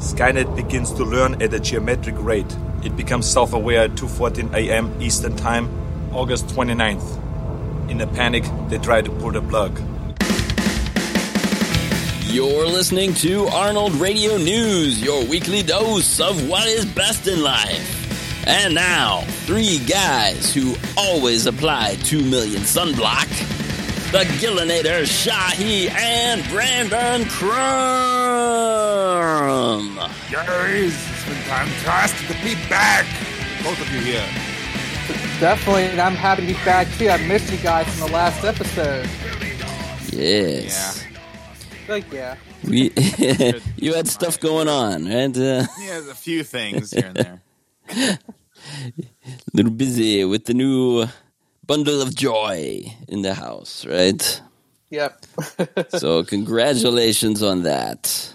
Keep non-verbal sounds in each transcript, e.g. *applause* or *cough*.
Skynet begins to learn at a geometric rate. It becomes self-aware at 2:14 a.m. Eastern Time, August 29th. In a panic, they try to pull the plug. You're listening to Arnold Radio News, your weekly dose of what is best in life. And now, three guys who always apply 2 million sunblock. The Gillinator Shahi and Brandon Crumb. Guys, it's been fantastic to be back. Both of you here. Definitely, and I'm happy to be back too. I missed you guys from the last episode. Yes. Like, yeah. We, *laughs* *laughs* you had stuff going on, right? Uh, Yeah, a few things here and there. *laughs* a little busy with the new bundle of joy in the house, right? Yep. *laughs* So, congratulations on that.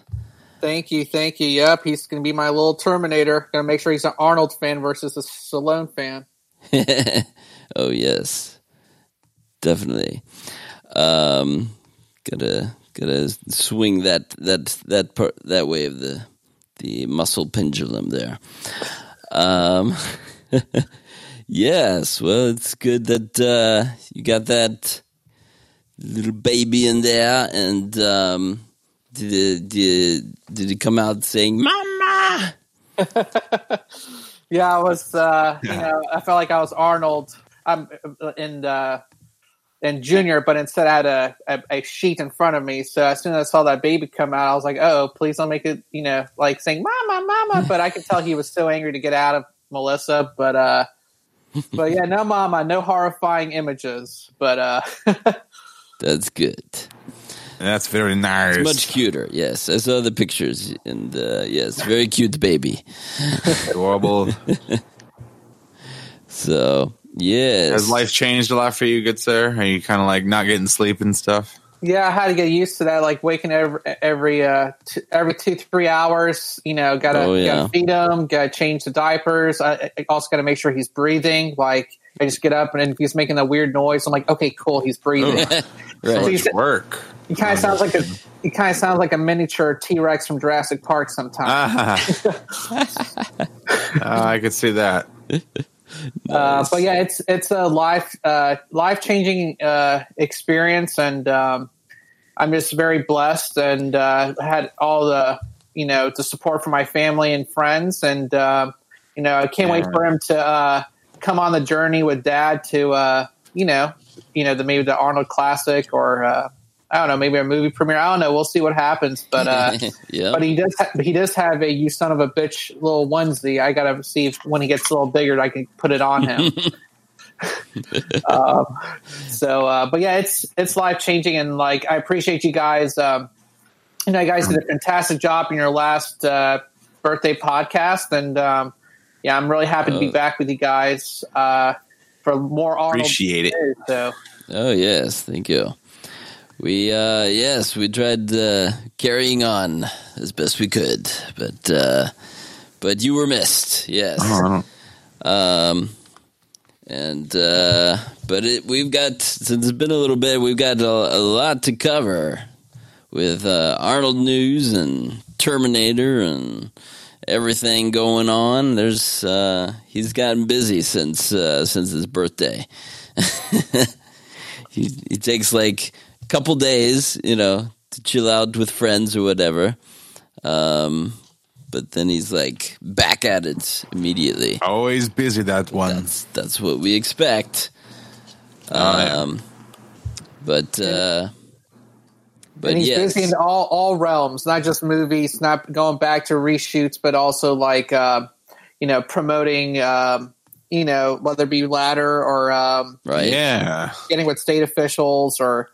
thank you, thank you. Yep, he's going to be my little Terminator. Going to make sure he's an Arnold fan versus a Stallone fan. *laughs* oh yes, definitely. Um, gotta gotta swing that that that part that way of the the muscle pendulum there. Um, *laughs* yes, well, it's good that uh, you got that little baby in there, and um, did it, did it, did it come out saying "Mama"? *laughs* Yeah, I was. Uh, You know, I felt like I was Arnold. I'm in uh, in Junior, but instead I had a, a, a sheet in front of me. So as soon as I saw that baby come out, I was like, "Oh, please don't make it." You know, like saying "Mama, Mama," *laughs* but I could tell he was so angry to get out of Melissa. But uh, but yeah, no Mama, no horrifying images. But uh, *laughs* That's good. That's very nice. It's much cuter. Yes, I saw the pictures, and uh, yes, very cute baby. adorable. *laughs* So yes, Has life changed a lot for you, good sir? Are you kind of like not getting sleep and stuff? Yeah, I had to get used to that. Like waking every every uh, t- every two three hours. You know, gotta, Oh, yeah. gotta feed him, gotta change the diapers. I, I also gotta make sure he's breathing. Like I just get up and if he's making that weird noise, I'm like, okay, cool, he's breathing. *laughs* *laughs* So right. He's- work. He kind of sounds like a he kind of sounds like a miniature T Rex from Jurassic Park sometimes. Ah. *laughs* Ah, I could see that. Uh, but yeah, it's it's a life uh, life changing uh, experience, and um, I'm just very blessed and uh, had all the you know the support from my family and friends, and uh, you know I can't wait for him to uh, come on the journey with Dad to uh, you know you know the maybe the Arnold Classic or uh, I don't know maybe a movie premiere. I don't know. We'll see what happens, but. Uh, *laughs* yeah. but he does. Ha- he does have a "you son of a bitch" little onesie. I gotta see if when he gets a little bigger, I can put it on him. *laughs* *laughs* um, so, uh, but yeah, it's it's life changing, and like I appreciate you guys. Um, you know, you guys did a fantastic job in your last uh, birthday podcast, and um, yeah, I'm really happy to be Uh, back with you guys uh, for more Arnold. Appreciate it. So, Oh yes, thank you. We uh yes, we tried uh, carrying on as best we could, but uh but you were missed. Yes. Oh, Um and uh but it we've got since it's been a little bit, we've got a, a lot to cover with uh Arnold news and Terminator and everything going on. There's uh he's gotten busy since uh since his birthday. *laughs* he he takes like a couple days, you know, to chill out with friends or whatever. Um, but then he's like back at it immediately. Always busy, that one. That's that's what we expect. Oh, yeah. Um, but uh, but and he's yes, busy in all all realms, not just movies, not going back to reshoots, but also like uh, you know promoting, um, you know whether it be ladder or um, right? Yeah. getting with state officials or.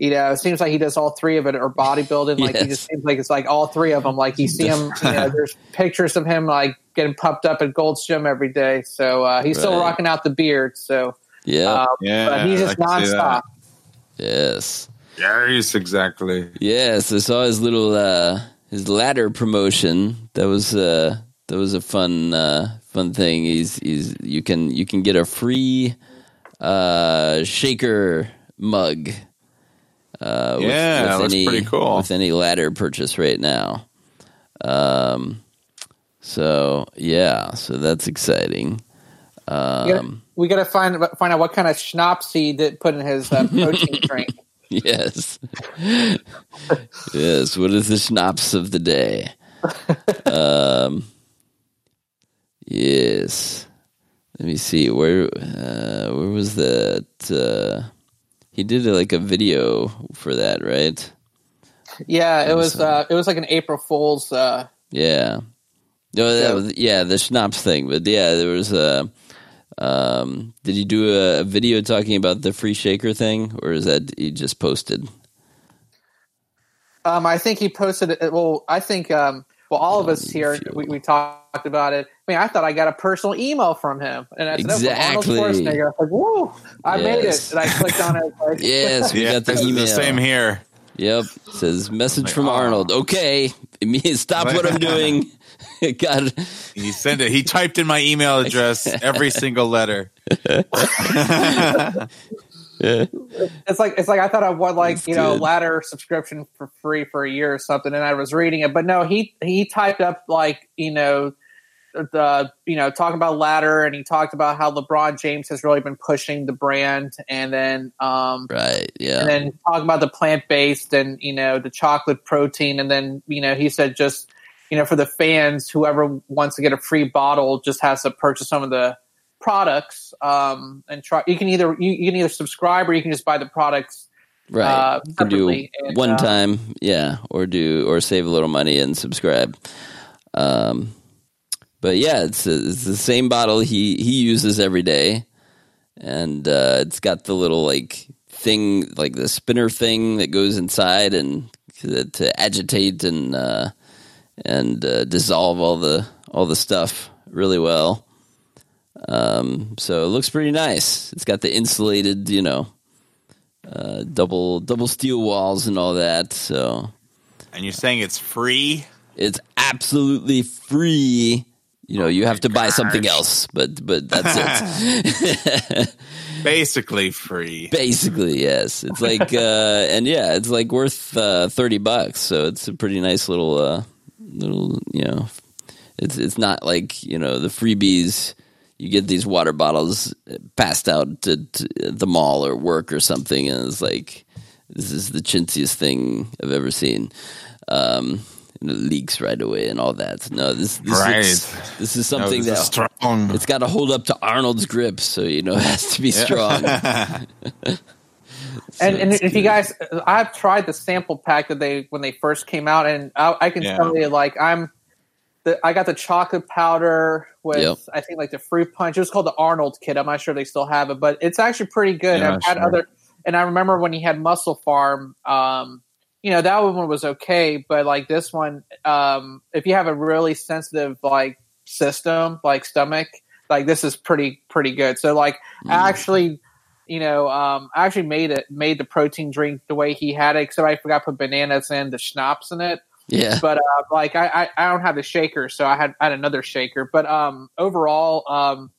You know, it seems like he does all three of it, or bodybuilding. Like he just seems like it's like all three of them. Like you see him, you know, *laughs* there's pictures of him like getting pumped up at Gold's Gym every day. So uh, he's still rocking out the beard. So, Yeah. uh, Yeah, but he's just can see nonstop. yes. Yes, exactly. Yes. I saw his little uh, his ladder promotion. That was uh, that was a fun uh, fun thing. He's he's you can you can get a free uh, shaker mug. Uh, with- Yeah, with that's any, pretty cool. With any ladder purchase right now. Um, so yeah, so that's exciting. We gotta- Um, we got to find find out what kind of schnapps he did put in his uh, *laughs* protein drink. *laughs* yes, yes. What is the schnapps of the day? *laughs* Um, yes. Let me see where uh, where was that? Uh, he did like a video for that, right? Yeah, it was uh, it was like an April Fool's. Uh, Yeah. No, that Yeah. was yeah the schnapps thing, but yeah, there was a. Um, did you do a, video talking about the free shaker thing, or is that you just posted? um, I think he posted it. Well, I think um, well, all of us here we, we talked about it. I mean, I thought I got a personal email from him, and I said, "Oh, from Arnold Schwarzenegger." I was like, "Whoa!" I made it, and I clicked on it. Like, *laughs* Yes, we yeah, got the email. the same here. Yep, says message from oh. Arnold. Okay, it means stop what I'm doing. *laughs* God, He sent it. He typed in my email address every *laughs* single letter. It's like it's like I thought I would like That's you know good. ladder subscription for free for a year or something, and I was reading it, but no, he he typed up like you know the you know talking about ladder, and he talked about how LeBron James has really been pushing the brand, and then um right? Yeah, and then talk about the plant based and you know the chocolate protein, and then you know he said just you know for the fans, whoever wants to get a free bottle just has to purchase some of the products um, and try. You can either you, you can either subscribe or you can just buy the products. right. uh, you do and, one uh, time, yeah, or do or save a little money and subscribe. Um, but yeah, it's it's the same bottle he he uses every day, and uh, it's got the little like thing, like the spinner thing that goes inside and to, to agitate and uh, and uh, dissolve all the all the stuff really well. Um, so it looks pretty nice. It's got the insulated, you know, uh, double double steel walls and all that. So And you're saying it's free? it's absolutely free. You know, you have to buy something else, but but that's it. *laughs* Basically free. Basically, yes. It's like, uh, and yeah, it's like worth uh, thirty bucks. So it's a pretty nice little, uh, little, you know, it's it's not like you know the freebies. You get these water bottles passed out to, to the mall or work or something, and it's like this is the chintziest thing I've ever seen. Um, and it leaks right away and all that. No, this this Right. is this is No, something this is that strong. it's got to hold up to Arnold's grip, so you know *laughs* it has to be strong. *laughs* And, and if you guys, I've tried the sample pack that they when they first came out, and I, I can Yeah. tell you, like I'm, the, I got the chocolate powder with Yep. I think like the fruit punch. It was called the Arnold kit. I'm not sure they still have it, but it's actually pretty good. Yeah, I've had other, and I remember when he had MusclePharm. Um, you know that one was okay, but like this one, um, if you have a really sensitive like system, like stomach, like this is pretty pretty good. So like Mm. actually you know, um, I actually made it, made the protein drink the way he had it, except I forgot to put bananas in the schnapps in it. yeah, But uh, like, I, I, I don't have the shaker, so I had, I had another shaker. But um, overall, um,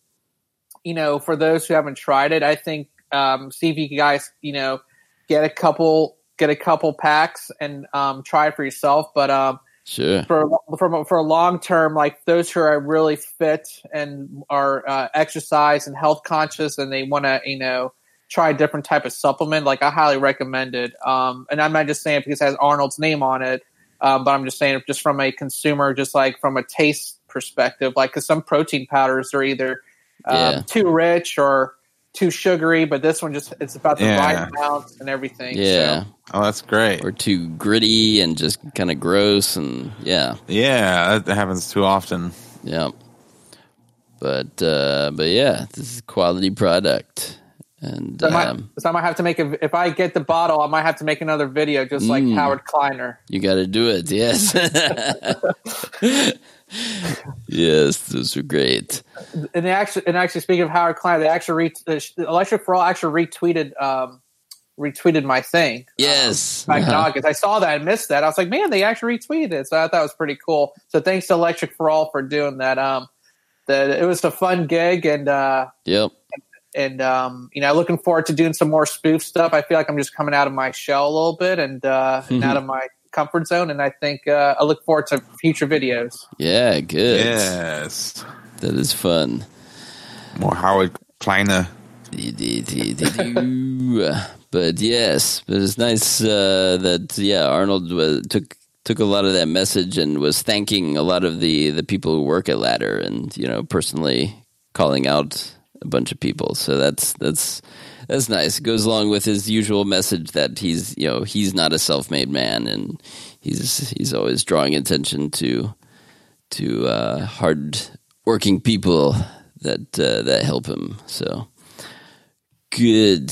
you know, for those who haven't tried it, I think um, see if you guys, you know, get a couple, get a couple packs and um, try it for yourself. But um, sure. for for for a long term, like those who are really fit and are uh, exercise and health conscious, and they want to, you know, try a different type of supplement, like I highly recommend it. Um, and I'm not just saying it because it has Arnold's name on it, um, but I'm just saying it just from a consumer, just like from a taste perspective, like because some protein powders are either um, Yeah. too rich or too sugary, but this one just it's about the Yeah. right amount and everything. Yeah, So, Oh, that's great. or too gritty and just kind of gross, and yeah, Yeah, that happens too often. yeah. But uh, but yeah, this is a quality product, and So I, might, um, so I might have to make a. If I get the bottle, I might have to make another video, just like Mm. Howard Kleiner. you got to do it. Yes, *laughs* *laughs* yes, those are great. And they actually, and actually, speaking of Howard Klein, they actually re, uh, Electric for All actually retweeted um, retweeted my thing. Yes, Back in Uh-huh. August, I saw that and missed that. I was like, man, they actually retweeted it, so I thought it was pretty cool. So thanks to Electric for All for doing that. Um, that it was a fun gig, and uh, Yep. and um, you know, looking forward to doing some more spoof stuff. I feel like I'm just coming out of my shell a little bit and uh, and out of my comfort zone, and I think uh, I look forward to future videos. Yeah, good. Yes. That is fun. More Howard Kleiner. but yes, but it's nice uh, that yeah Arnold was, took took a lot of that message and was thanking a lot of the the people who work at Ladder and you know personally calling out a bunch of people. So that's that's that's nice. It goes along with his usual message that he's you know he's not a self made man and he's he's always drawing attention to to uh, hard working people that uh, that help him. So good.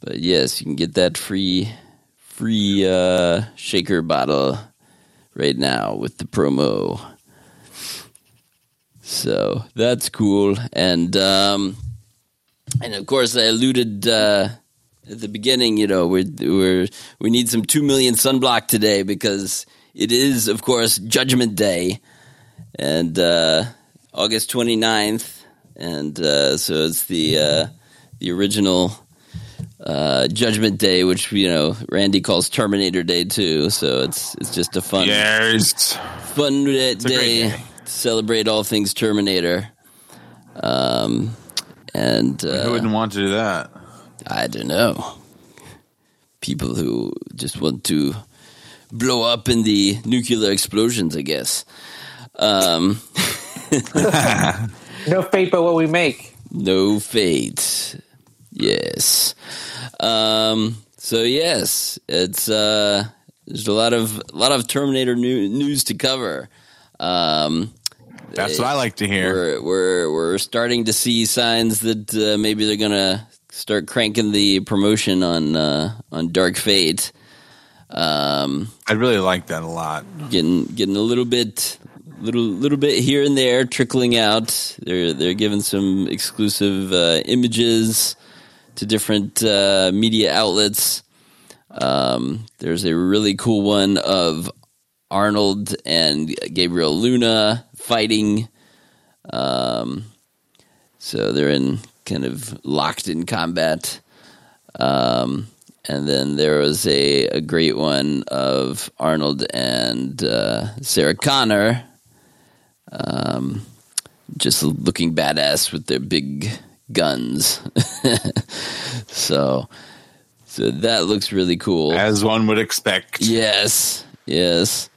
But yes, you can get that free free uh, shaker bottle right now with the promo. So that's cool, and um, and of course I alluded uh, at the beginning. You know, we're we're we need some two million sunblock today because it is, of course, Judgment Day, and uh, August 29th. and uh, so it's the uh, the original uh, Judgment Day, which you know Randy calls Terminator Day too. So it's it's just a fun Yes. fun day, day. to celebrate all things Terminator. Um, and Who uh, wouldn't want to do that? I don't know people who just want to blow up in the nuclear explosions. I guess. Um, *laughs* No fate but what we make. No fate. Yes. Um, so yes, it's uh, there's a lot of a lot of Terminator new, news to cover. Um, That's what I like to hear. we're we're we're starting to see signs that uh, maybe they're gonna start cranking the promotion on uh, on Dark Fate. Um, I really like that a lot. getting getting a little bit little little bit here and there trickling out they're they're giving some exclusive uh, images to different uh, media outlets um, there's a really cool one of Arnold and Gabriel Luna fighting um, so they're in kind of locked in combat um, and then there was a, a great one of Arnold and uh, Sarah Connor, um, just looking badass with their big guns. *laughs* so, so that looks really cool. As one would expect. Yes, yes.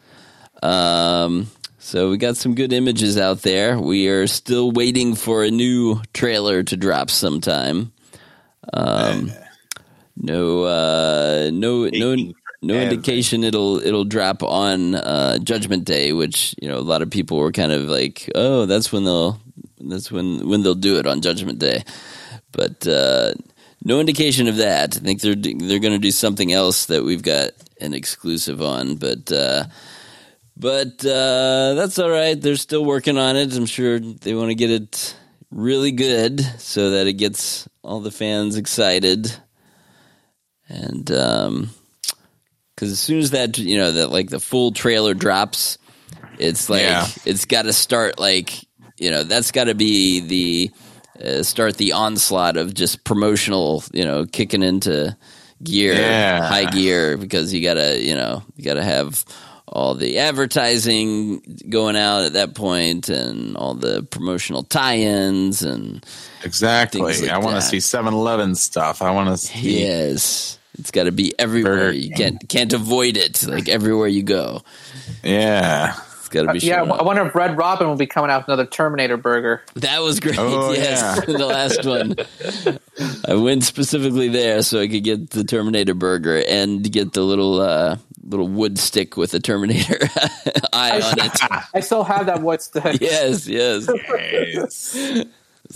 Um, so we got some good images out there. We are still waiting for a new trailer to drop sometime. Um, no, uh, no, no, no indication it'll it'll drop on uh, Judgment Day, which you know a lot of people were kind of like, oh, that's when they'll that's when when they'll do it on Judgment Day, but uh, no indication of that. I think they're they're going to do something else that we've got an exclusive on, but. Uh, but uh, that's all right. They're still working on it. I'm sure they want to get it really good so that it gets all the fans excited. And because as soon as that, you know, that like the full trailer drops, it's like Yeah. it's got to start like you know that's got to be the uh, start the onslaught of just promotional, you know, kicking into gear, Yeah. high gear because you gotta, you know, you gotta have all the advertising going out at that point and all the promotional tie-ins and Exactly. Like I want to see 7 Eleven stuff. I want to see. yes, it's got to be everywhere. You can't can't avoid it. Like everywhere you go, Yeah. It's got to be. Uh, yeah, up. I wonder if Red Robin will be coming out with another Terminator burger. That was great. Oh, yes, yeah. *laughs* the last one. I went specifically there so I could get the Terminator burger and get the little uh, little wood stick with the Terminator *laughs* eye on it. *laughs* I still have that wood stick. yes, Yes, yes.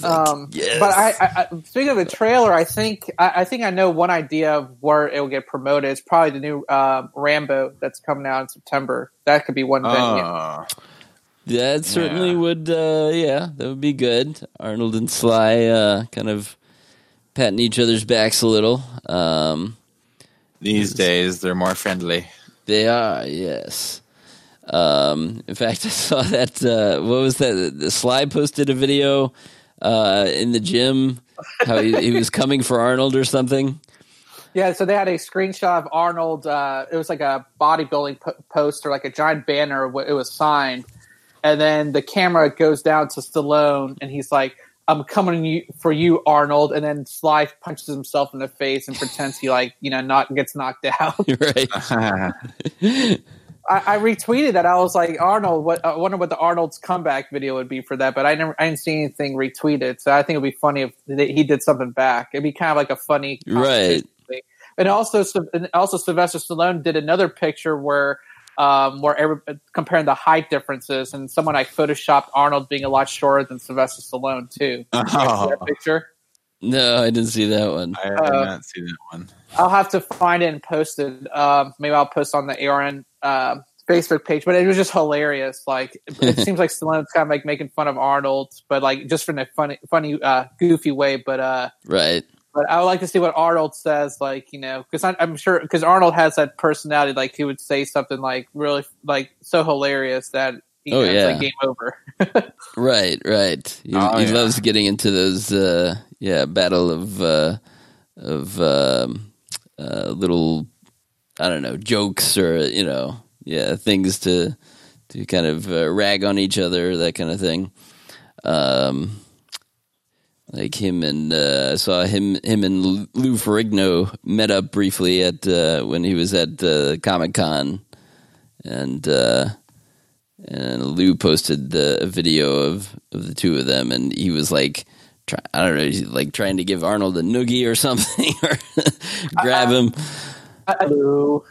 Um, yes. But I, I, I, speaking of the trailer, I think I, I think I know one idea of where it will get promoted. It's probably the new uh, Rambo that's coming out in September. That could be one venue. Oh. That certainly Yeah. would. Uh, yeah, that would be good. Arnold and Sly uh, kind of patting each other's backs a little. Um, These days, they're more friendly. They are, yes. Um, in fact, *laughs* I saw that. Uh, what was that? The Sly posted a video uh, in the gym. How he, he was coming for Arnold or something. Yeah, so they had a screenshot of Arnold. Uh, it was like a bodybuilding po- poster, like a giant banner. wh- It was signed, and then the camera goes down to Stallone, and he's like, "I'm coming for you, Arnold." And then Sly punches himself in the face and pretends he like you know not gets knocked out. *laughs* right. *laughs* I, I retweeted that. I was like, Arnold. What I wonder what the Arnold's comeback video would be for that, but I never, I didn't see anything retweeted. So I think it'd be funny if he did something back. It'd be kind of like a funny, Right. thing. And also, and also Sylvester Stallone did another picture where, um, where every, comparing the height differences, and someone I photoshopped Arnold being a lot shorter than Sylvester Stallone too. *laughs* You guys see Oh, that picture. No, I didn't see that one. I did Uh, not see that one. I'll have to find it and post it. Um, maybe I'll post on the ARN uh, Facebook page. But it was just hilarious. Like it *laughs* seems like Stallone's kind of like making fun of Arnold, but like just in a funny, funny, uh, goofy way. But uh, Right. but I would like to see what Arnold says. Like you know, because I'm sure because Arnold has that personality. Like he would say something like really like so hilarious that. You Oh, know, it's yeah. like game over. *laughs* Right, right. He, Oh, he yeah. loves getting into those, uh, yeah, battle of uh, of um, uh, little, I don't know, jokes or you know, yeah, things to to kind of uh, rag on each other, that kind of thing. Um, like him and uh, I saw him him and Lou Ferrigno met up briefly at uh, when he was at uh, Comic Con, and. Uh, and Lou posted the, a video of, of the two of them, and he was like, try, I don't know, he's like trying to give Arnold a noogie or *laughs* something, or *laughs* grab him. Lou.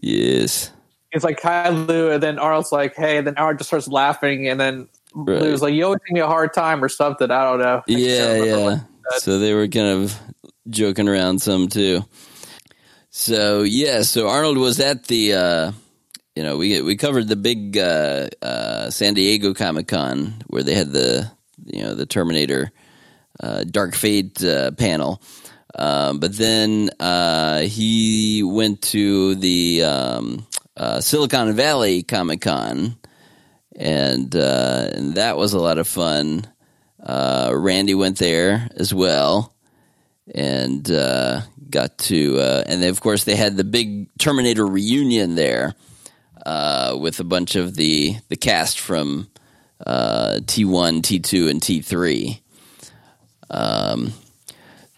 Yes, It's like hi Lou, and then Arnold's like, hey, and then Arnold just starts laughing, and then Right. Lou's like, you always give me a hard time or something. I don't know. I yeah, yeah. So they were kind of joking around some too. So yeah, so Arnold was at the, uh, you know, we we covered the big uh, uh, San Diego Comic Con where they had the, you know, the Terminator uh, Dark Fate uh, panel. Um, but then uh, he went to the um, uh, Silicon Valley Comic Con, and uh, and that was a lot of fun. Uh, Randy went there as well, and uh, got to, uh, and then of course they had the big Terminator reunion there with a bunch of the the cast from T one, T two, and T three. Um,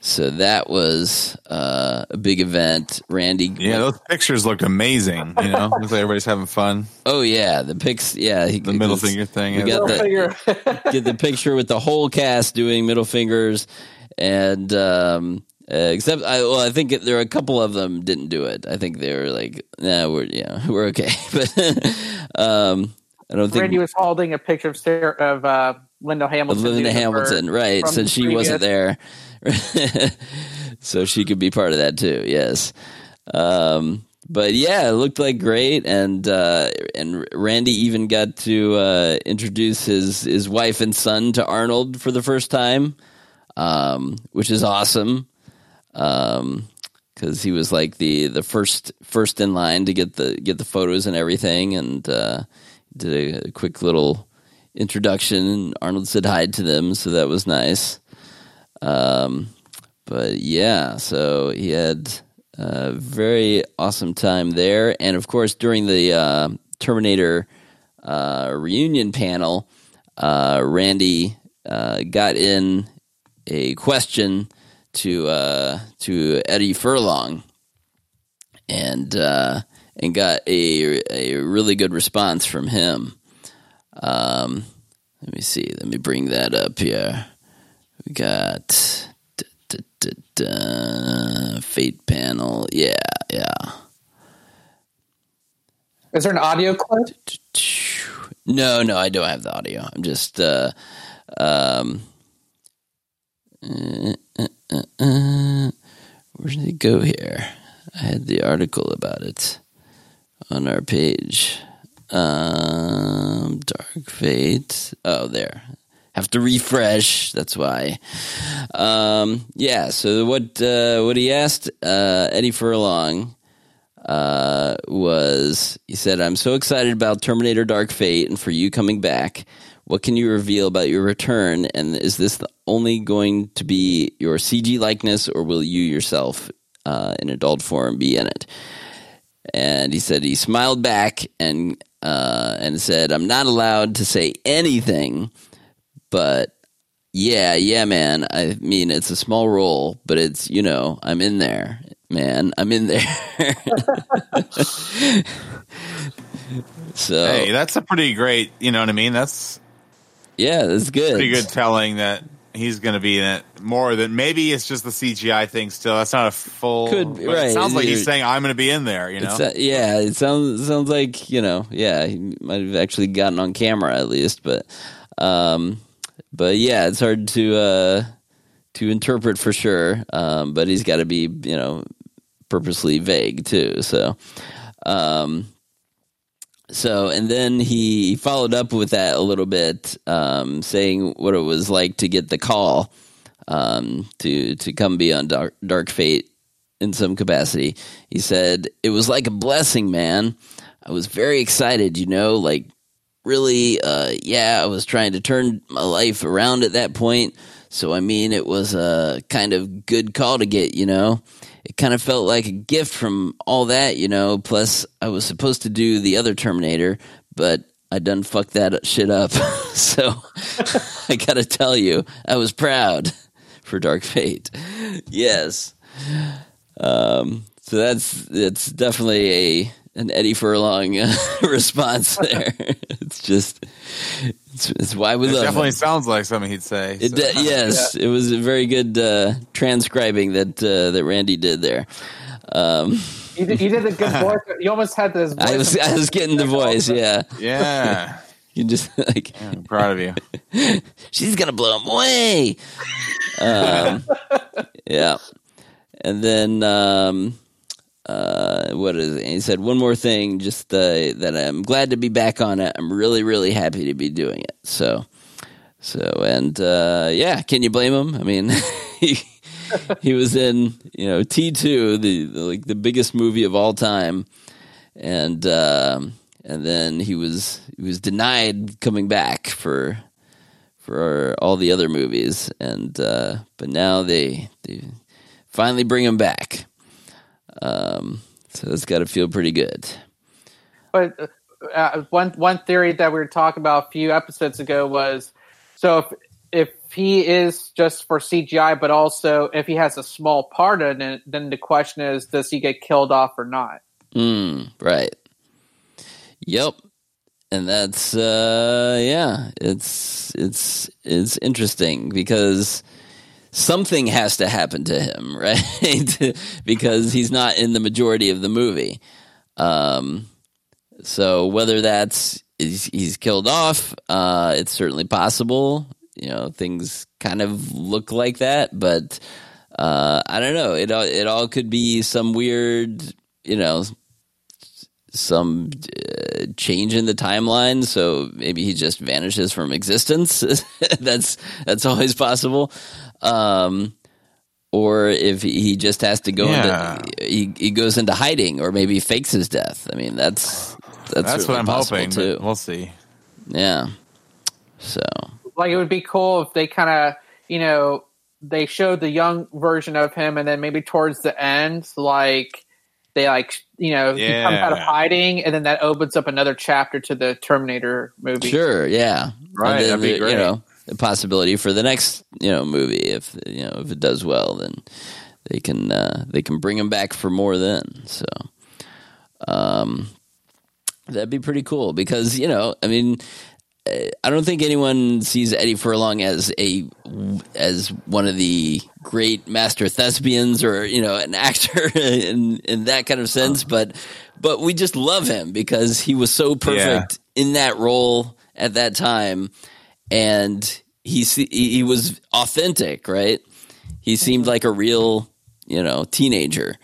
so that was uh, a big event. Randy, Yeah, those pictures looked amazing. You know, *laughs* looks like everybody's having fun. oh yeah, the pics, yeah, he, The middle finger thing. We is- got the, *laughs* get the picture with the whole cast doing middle fingers, and um, uh, except I well, I think there are a couple of them didn't do it. I think they were like, nah, we're yeah, *laughs* we're okay, but um, I don't think Randy was holding a picture of Sarah, of uh, Linda Hamilton. Linda Hamilton, right? Since she wasn't there, *laughs* so she could be part of that too. Yes, um, but yeah, it looked like great, and uh, and Randy even got to uh, introduce his his wife and son to Arnold for the first time, um, which is awesome. Um, because he was like the the first first in line to get the get the photos and everything, and uh, did a quick little introduction. And Arnold said hi to them, so that was nice. Um, but yeah, so he had a very awesome time there, and of course during the uh, Terminator uh, reunion panel, uh, Randy uh, got in a question to uh, to Eddie Furlong, and uh, and got a a really good response from him. Um, let me see. Let me bring that up here. We got da, da, da, da, Fate panel. Yeah, yeah. Is there an audio clip? No, no, I don't have the audio. I'm just uh, um, uh, uh, uh, uh, where did it go here? I had the article about it on our page. Um, Dark Fate. Oh, there. Have to refresh. That's why. Um, yeah. So what? Uh, what he asked uh, Eddie Furlong uh, was he said, "I'm so excited about Terminator: Dark Fate and for you coming back. What can you reveal about your return? And is this only going to be your CG likeness, or will you yourself uh, in adult form be in it. And he said he smiled back and uh, and said, "I'm not allowed to say anything, but yeah, yeah, man. I mean, it's a small role, but it's you know, I'm in there, man. I'm in there." *laughs* so Hey, that's a pretty great. You know what I mean? That's yeah, that's good. pretty good telling that he's going to be in it more than maybe it's just the CGI thing. Still, that's not a full. Could- right. It sounds like he's saying I'm going to be in there. You know. It's, uh, yeah, it sounds sounds like you know, yeah, he might have actually gotten on camera at least, but um, but yeah, it's hard to uh to interpret for sure. Um, but he's got to be you know purposely vague too. So, um, so and then he followed up with that a little bit, um, saying what it was like to get the call um, to to come be on Dark, Dark Fate in some capacity. He said it was like a blessing, man. I was very excited, you know, like really, uh, yeah. I was trying to turn my life around at that point, so I mean, it was a kind of good call to get, you know. It kind of felt like a gift from all that, you know. Plus, I was supposed to do the other Terminator, but I done fucked that shit up. *laughs* so *laughs* I gotta tell you, I was proud for Dark Fate. Yes. Um, so that's that's definitely a an Eddie Furlong uh, *laughs* response *laughs* there. it's just it's, it's why we It love definitely him. sounds like something he'd say. It so. de- *laughs* yes, it was a very good uh, transcribing that uh, that Randy did there. Um, You did, you did a good voice. You almost had this. I was I was getting the voice. Yeah, Yeah, you just like I'm proud of you. she's gonna blow him away. Um, yeah, and then um, uh, what is it? He said one more thing, just uh, that I'm glad to be back on it. I'm really, really happy to be doing it. So, so and uh, yeah, can you blame him? I mean, *laughs* he he was in you know T two, the, the like the biggest movie of all time, and um, and then he was he was denied coming back for for all the other movies, and uh, but now they they finally bring him back. Um, so it's got to feel pretty good. But uh, one one theory that we were talking about a few episodes ago was so if if he is just for CGI, but also if he has a small part in it, then the question is, does he get killed off or not? Mm, right. Yep. And that's uh yeah, it's it's it's interesting because something has to happen to him, *laughs* right? because he's not in the majority of the movie. Um so whether that's he's, he's killed off, uh it's certainly possible. You know, things kind of look like that, but uh I don't know. It all it all could be some weird, you know, some uh, change in the timeline so maybe he just vanishes from existence *laughs* that's that's always possible um or if he just has to go Yeah. into he, he goes into hiding or maybe fakes his death i mean that's that's, That's what I'm possible hoping. too we'll see. yeah so Like it would be cool if they kind of you know they showed the young version of him, and then maybe towards the end, like they like you know he comes out of hiding, and then that opens up another chapter to the Terminator movie. Sure, yeah, Right, then that'd be great. You know, the possibility for the next you know movie if you know if it does well, then they can uh, they can bring him back for more. Then so, um, that'd be pretty cool because you know, I mean. uh, I don't think anyone sees Eddie Furlong as a as one of the great master thespians or you know an actor *laughs* in in that kind of sense, but but we just love him because he was so perfect in that role at that time, and he he was authentic, right? He seemed like a real you know teenager,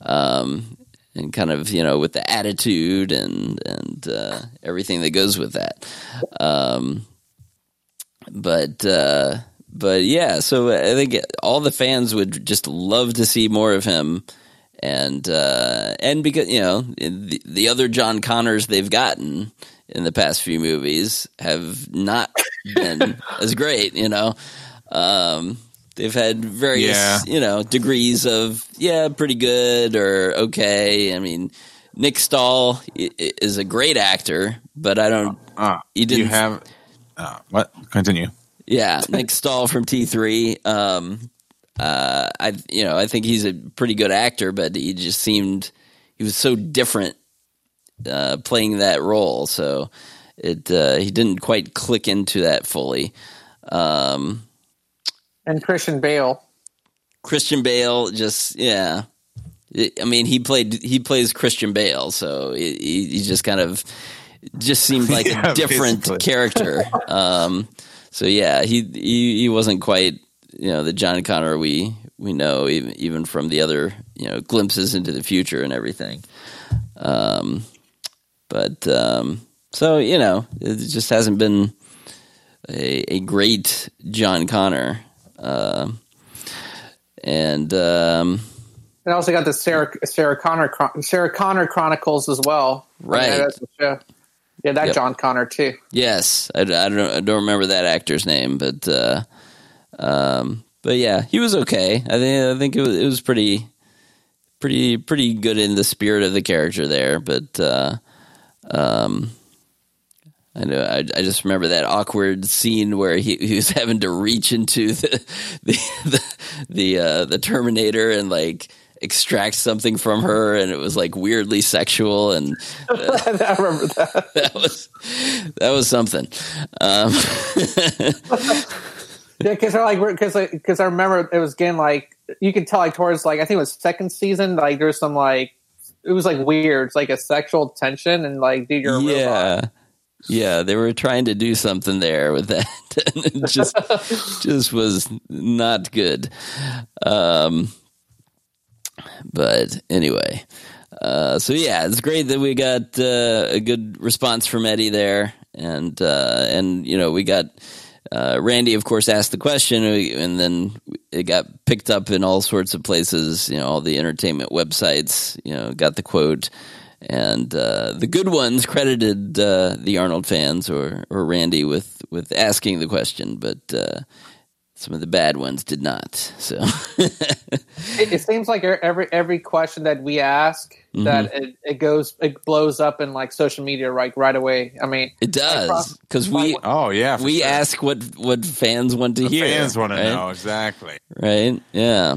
um, and kind of you know with the attitude and and uh, everything that goes with that. Um, but uh, but yeah, so I think all the fans would just love to see more of him, and uh, and because you know the, the other John Connors they've gotten in the past few movies have not been *laughs* as great, you know. Um, they've had various Yeah. you know degrees of yeah, pretty good or okay. I mean, Nick Stahl is a great actor, but I don't. Uh, You didn't- You have uh, what? Continue. Yeah, Nick Stahl from T three. Um, uh, I you know I think he's a pretty good actor, but he just seemed he was so different uh, playing that role. So it uh, he didn't quite click into that fully. Um, And Christian Bale. Christian Bale just yeah. I mean, he played he plays Christian Bale, so he, he he just kind of just seemed like *laughs* Yeah, a different basically. character. Um, so yeah, he, he he wasn't quite you know the John Connor we we know even even from the other you know glimpses into the future and everything. Um, but um, so you know, it just hasn't been a, a great John Connor. Um and um, And also got the Sarah Sarah Connor Sarah Connor Chronicles as well. Right. Yeah, that's the show. Yeah, that Yep. John Connor too. yes, I, I don't I don't remember that actor's name, but uh, um, but yeah, he was okay. I think I think it was it was pretty pretty pretty good in the spirit of the character there, but uh, um. I know. I, I just remember that awkward scene where he, he was *laughs* having to reach into the *laughs* the the the, uh, the Terminator and like extract something from her, and it was like weirdly sexual, and *laughs* I remember that. that was that was something. Um, Yeah, because like because because I remember it was getting like you could tell like towards like I think it was second season like there's some like it was like weird it's like a sexual tension and like dude you're a robot. yeah, yeah, they were trying to do something there with that, *laughs* and it just *laughs* just was not good. Um, but anyway, uh, so yeah, it's great that we got uh, a good response from Eddie there, and uh, and you know we got. Uh, Randy, of course, asked the question, and then it got picked up in all sorts of places. You know, all the entertainment websites. You know, got the quote, and uh, the good ones credited uh, the Arnold fans or or Randy with with asking the question, but uh, some of the bad ones did not. So *laughs* It, it seems like every every question that we ask Mm-hmm. that it, it goes it blows up in like social media right right away. I mean, it does because we Oh yeah, we sure. ask what what fans want to The hear. fans want to right? know exactly. right? Yeah.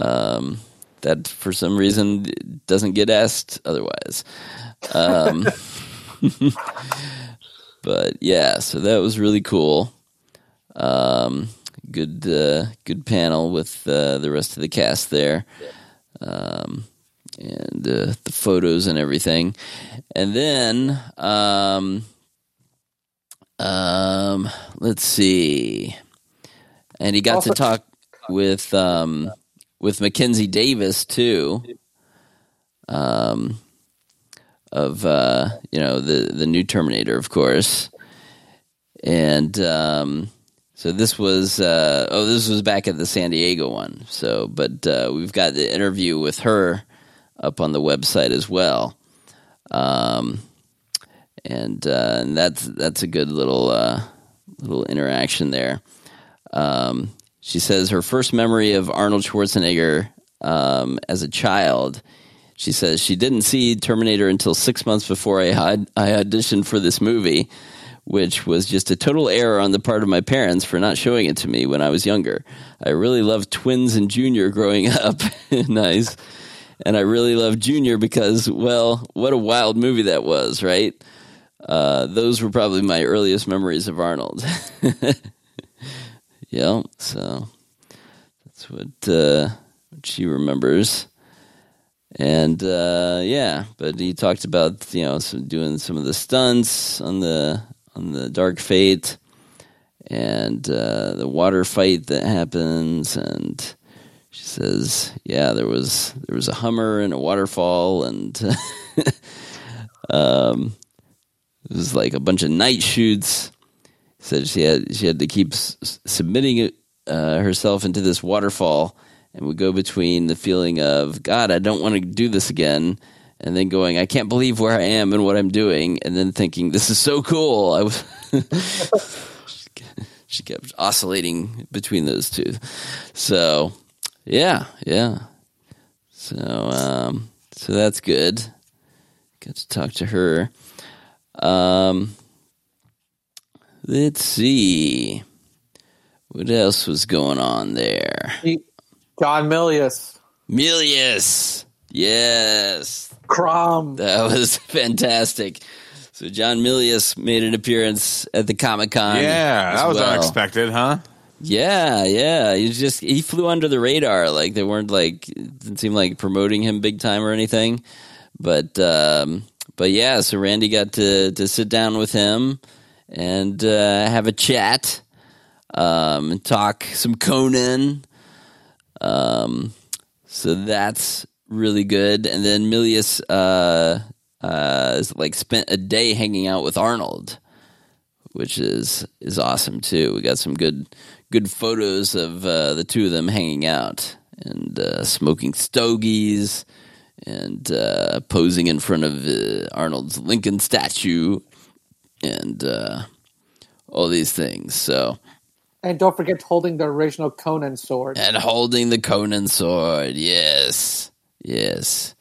Um, that for some reason doesn't get asked otherwise. Um, *laughs* but yeah, so that was really cool. Um, good, uh, good panel with uh, the rest of the cast there. Um, and uh, the photos and everything, and then um, um, let's see, and he got Also- to talk with um, with Mackenzie Davis too, um, of uh, you know the the new Terminator, of course, and um, so this was uh, oh this was back at the San Diego one. So, but uh, we've got the interview with her up on the website as well. Um, and uh, and that's that's a good little uh, little interaction there. Um, she says her first memory of Arnold Schwarzenegger um, as a child. She says she didn't see Terminator until six months before I I auditioned for this movie, which was just a total error on the part of my parents for not showing it to me when I was younger. I really loved Twins and Junior growing *laughs* up. nice. And I really loved Junior because, well, what a wild movie that was, right? Uh, those were probably my earliest memories of Arnold. *laughs* yeah, so that's what, uh, what she remembers. And uh, yeah, but he talked about you know some, doing some of the stunts on the on the Dark Fate and uh, the water fight that happens, and she says, yeah, there was there was a Hummer and a waterfall, and *laughs* um, it was like a bunch of night shoots. Said she had she had to keep s- submitting uh, herself into this waterfall, and would go between the feeling of God, I don't want to do this again, and then going, I can't believe where I am and what I'm doing, and then thinking, this is so cool. I was. *laughs* she kept oscillating between those two. So, yeah, yeah. So, um, so that's good. Got to talk to her. Um, let's see. What else was going on there? John Milius, Milius. Yes. Crom. That was *laughs* fantastic. So John Milius made an appearance at the Comic Con. Yeah, that was well. unexpected, huh? Yeah, yeah. He just he flew under the radar. Like they weren't like it didn't seem like promoting him big time or anything. But um but yeah, so Randy got to to sit down with him and uh, have a chat, um, and talk some Conan. Um, so that's really good. And then Milius uh, uh, is like spent a day hanging out with Arnold, which is is awesome too. We got some good good photos of uh, the two of them hanging out and uh, smoking stogies and uh, posing in front of uh, Arnold's Lincoln statue and uh, all these things. So And don't forget holding the original Conan sword. and holding the Conan sword. Yes, yes.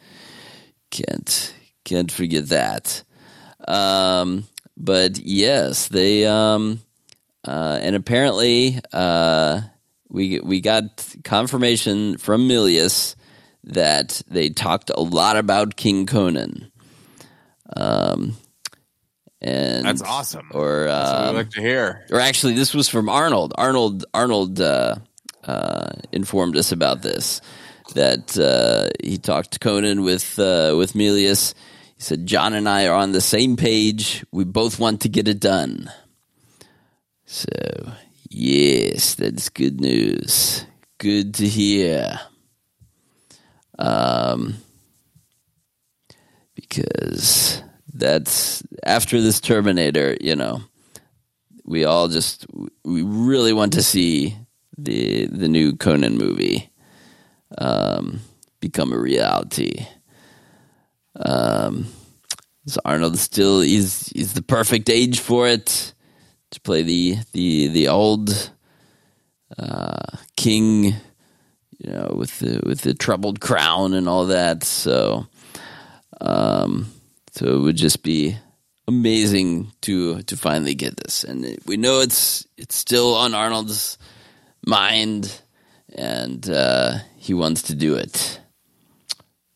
Can't can't forget that. Um, but yes, they um, uh, and apparently uh, we we got confirmation from Milius that they talked a lot about King Conan. Um, and That's awesome. Or That's what we um, like to hear. or actually this was from arnold arnold arnold uh, uh, informed us about this that uh, he talked to conan with uh, with Milius. He said john and i are on the same page. We both want to get it done. So yes that's good news. Good to hear. Um because that's after this terminator you know we all just we really want to see the the new Conan movie um, become a reality. Um, so Arnold still is is the perfect age for it to play the the the old uh, king, you know, with the with the troubled crown and all that. So, um, so it would just be amazing to to finally get this, and we know it's it's still on Arnold's mind, and uh, he wants to do it.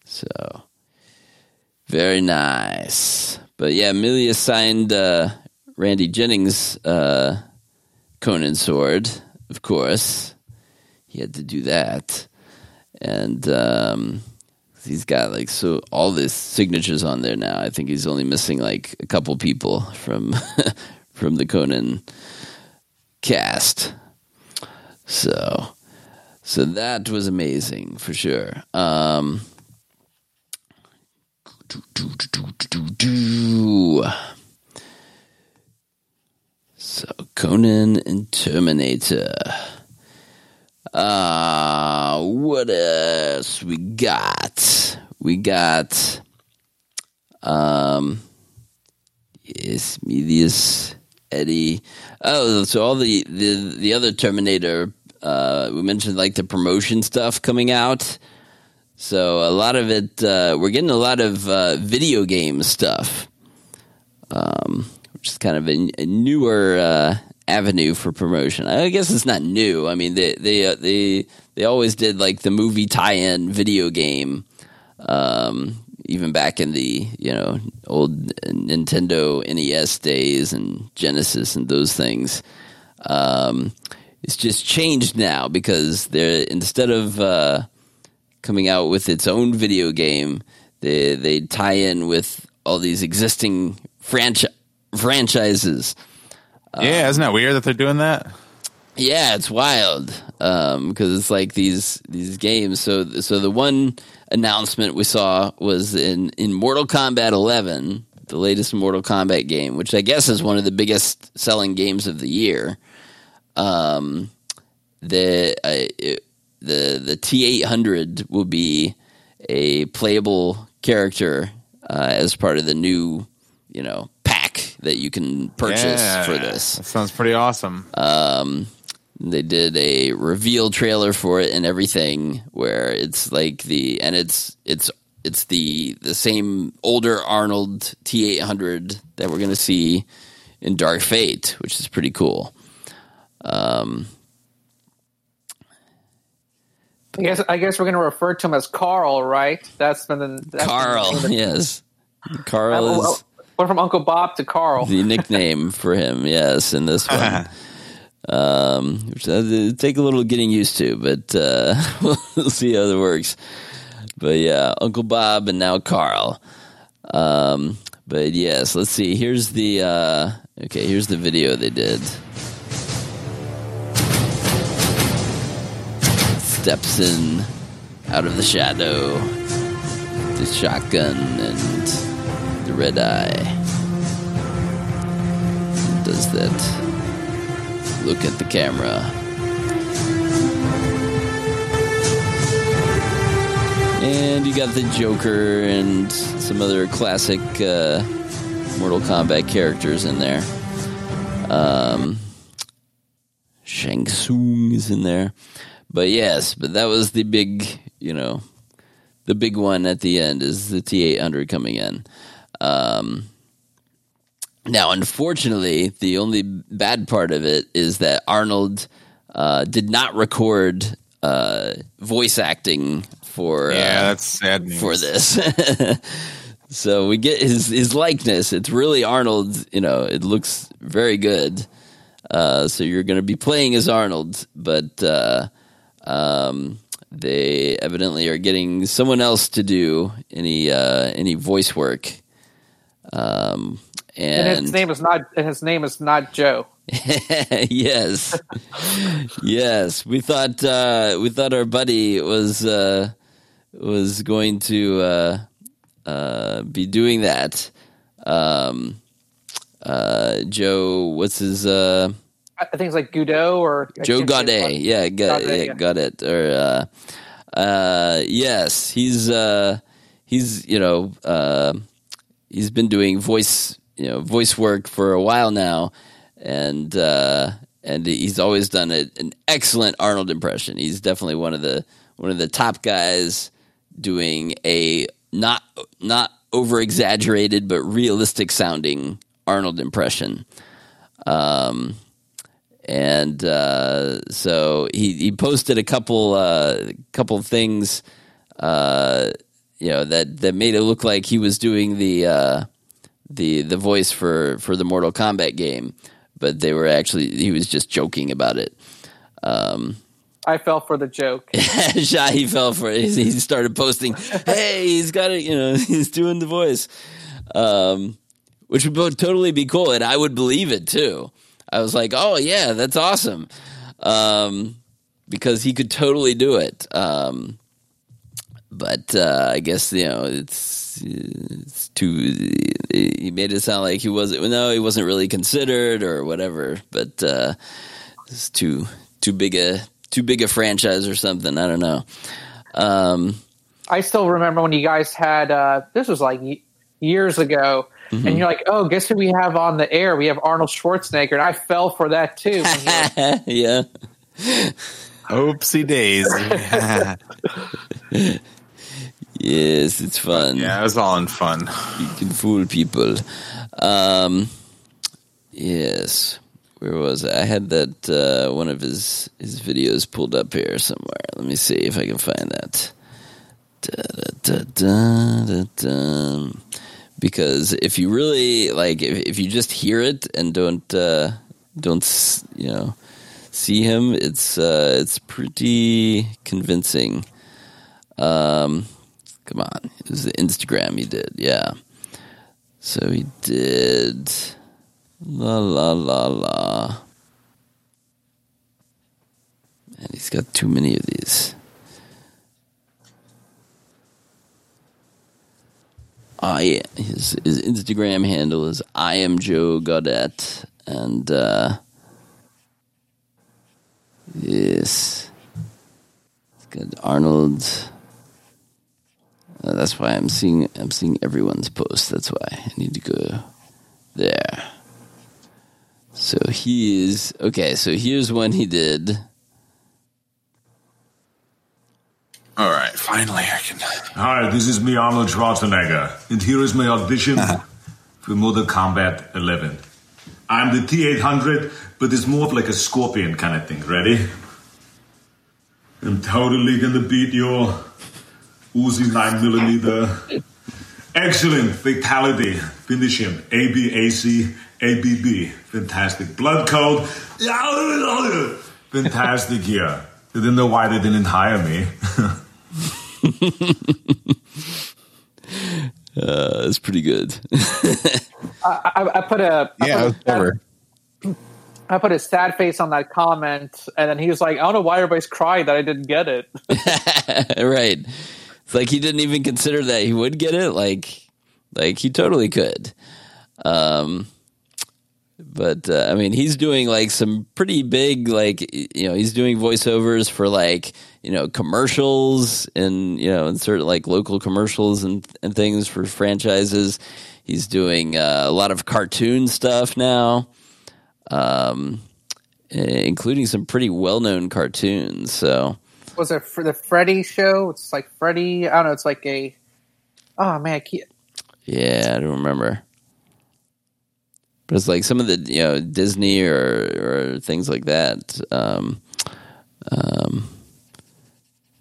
So very nice, but yeah, Milius signed uh, Randy Jennings' uh, Conan sword, of course. He had to do that, and. Um, he's got like so all this signatures on there now. I think he's only missing like a couple people from *laughs* from the Conan cast. So so that was amazing for sure. Um so Conan and Terminator. Uh, what else we got? We got, um, yes, Medius, Eddie. Oh, so all the, the, the other Terminator, uh, we mentioned like the promotion stuff coming out. So a lot of it, uh, we're getting a lot of uh, video game stuff, um, which is kind of a, a newer uh, avenue for promotion. I guess it's not new. I mean, they they uh, they they always did like the movie tie-in video game, um, even back in the you know old Nintendo NES days and Genesis and those things. Um, it's just changed now because they're instead of uh, coming out with its own video game, they they tie in with all these existing franchi- franchises. yeah, isn't that weird that they're doing that? Yeah, it's wild because it's like these these games. So so the one announcement we saw was in in Mortal Kombat 11, the latest Mortal Kombat game, which I guess is one of the biggest selling games of the year. Um, the uh, it, the the T eight hundred will be a playable character uh, as part of the new you know pack that you can purchase Yeah, for this. That sounds pretty awesome. Um, they did a reveal trailer for it and everything, where it's like the and it's it's it's the the same older Arnold T eight hundred that we're gonna see in Dark Fate, which is pretty cool. Um, I guess I guess we're going to refer to him as Carl, right? That's been the that's Carl, been the- yes, Carl is Went from Uncle Bob to Carl. the nickname for him. Yes, in this *laughs* one. um, which uh, take a little getting used to, but uh, *laughs* we'll see how that works. But yeah, Uncle Bob and now Carl. Um, but yes, let's see. Here's the uh, okay. Here's the video they did. Steps in out of the shadow, the shotgun and the red eye. Does that look at the camera? And you got the Joker and some other classic uh, Mortal Kombat characters in there. Um, Shang Tsung is in there. But yes, but that was the big, you know, the big one at the end is the T800 coming in. Um, now, unfortunately, the only bad part of it is that Arnold uh, did not record uh, voice acting for yeah, uh, that's sad news. for this. *laughs* so we get his his likeness. It's really Arnold. You know, it looks very good. Uh, so you're going to be playing as Arnold, but uh, um, they evidently are getting someone else to do any uh, any voice work. Um, and and his name is not and his name is not Joe. *laughs* yes, yes. We thought uh, we thought our buddy was uh, was going to uh, uh, be doing that. Um, uh, Joe, what's his uh, I think it's like Godot or I Joe Gaudet? Yeah, got, Gaudet, yeah, yeah. got it. Or uh, uh, yes, he's uh, he's you know uh, he's been doing voice you know voice work for a while now, and uh, and he's always done a, an excellent Arnold impression. He's definitely one of the one of the top guys doing a not not over exaggerated but realistic sounding Arnold impression. Um, and uh, so he, he posted a couple uh, couple things, uh, you know that that made it look like he was doing the uh, the the voice for for the Mortal Kombat game, but they were actually he was just joking about it. Um, I fell for the joke. *laughs* Shahi fell for it. He started posting, "Hey, he's got it. You know, *laughs* he's doing the voice," um, which would totally be cool, and I would believe it too. I was like, "Oh yeah, that's awesome," um, because he could totally do it. Um, but uh, I guess you know it's, it's too. He made it sound like he wasn't. No, he wasn't really considered or whatever. But uh, it's too too big a too big a franchise or something. I don't know. Um, I still remember when you guys had uh, this was like years ago, Mm-hmm. and you're like, "Oh, guess who we have on the air? We have Arnold Schwarzenegger," and I fell for that too. when *laughs* yeah. Oopsie daisy. *laughs* Yes, it's fun. yeah, it was all in fun. You can fool people. Um, yes. Where was I? I had that uh, one of his his videos pulled up here somewhere. Let me see if I can find that. Da, da, da, da, da. Because if you really like, if, if you just hear it and don't uh, don't you know see him, it's uh, it's pretty convincing. Um, come on, it was the Instagram he did, yeah. So he did la la la la, and he's got too many of these. I his his Instagram handle is I am Joe Gaudet, and uh, yes, it's got Arnold. Uh, that's why I'm seeing I'm seeing everyone's post. That's why I need to go there. So he is okay. So here's one he did. All right, finally I can. Hi, this is me, Arnold Schwarzenegger, and here is my audition *laughs* for Mortal Kombat 11. I'm the T800, but it's more of like a scorpion kind of thing. Ready? I'm totally gonna beat your Uzi 9mm. Excellent fatality. Finish him. A B A C A B B. Fantastic. Blood code. *laughs* Fantastic here. They didn't know why they didn't hire me. *laughs* *laughs* Uh, it's pretty good. I, I, I put a I Yeah, put a it was clever. I put a sad face on that comment, and then he was like, "I don't know why everybody's crying that I didn't get it." *laughs* *laughs* right. It's like he didn't even consider that he would get it. Like, like he totally could. Um, but uh, I mean, he's doing like some pretty big, like you know, he's doing voiceovers for like you know commercials and you know, and certain like local commercials and and things for franchises. He's doing uh, a lot of cartoon stuff now, um, including some pretty well known cartoons. So. was it for the Freddy show? It's like Freddy. I don't know. It's like a. Oh man, I can't, Yeah, I don't remember. But it's like some of the you know Disney or or things like that. Um, um,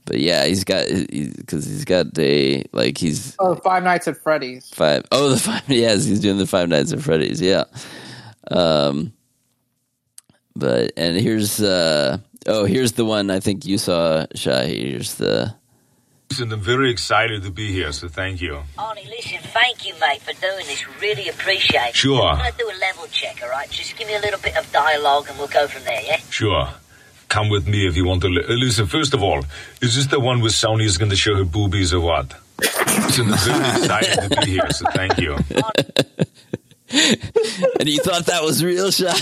but yeah, he's got because he's got a like he's oh, Five Nights at Freddy's. five oh the five *laughs* yes he's doing the Five Nights at Freddy's yeah. Um, but and here's uh oh here's the one I think you saw Shahi. Here's the And I'm very excited to be here, so thank you. Arnie, listen, thank you, mate, for doing this. Really appreciate it. Sure. I'm going to do a level check, all right? Just give me a little bit of dialogue and we'll go from there, yeah? Sure. Come with me if you want to. Li- uh, listen, first of all, is this the one where Sony is going to show her boobies or what? Listen, I'm very *laughs* excited to be here, so thank you. *laughs* and you thought that was real shy. *laughs*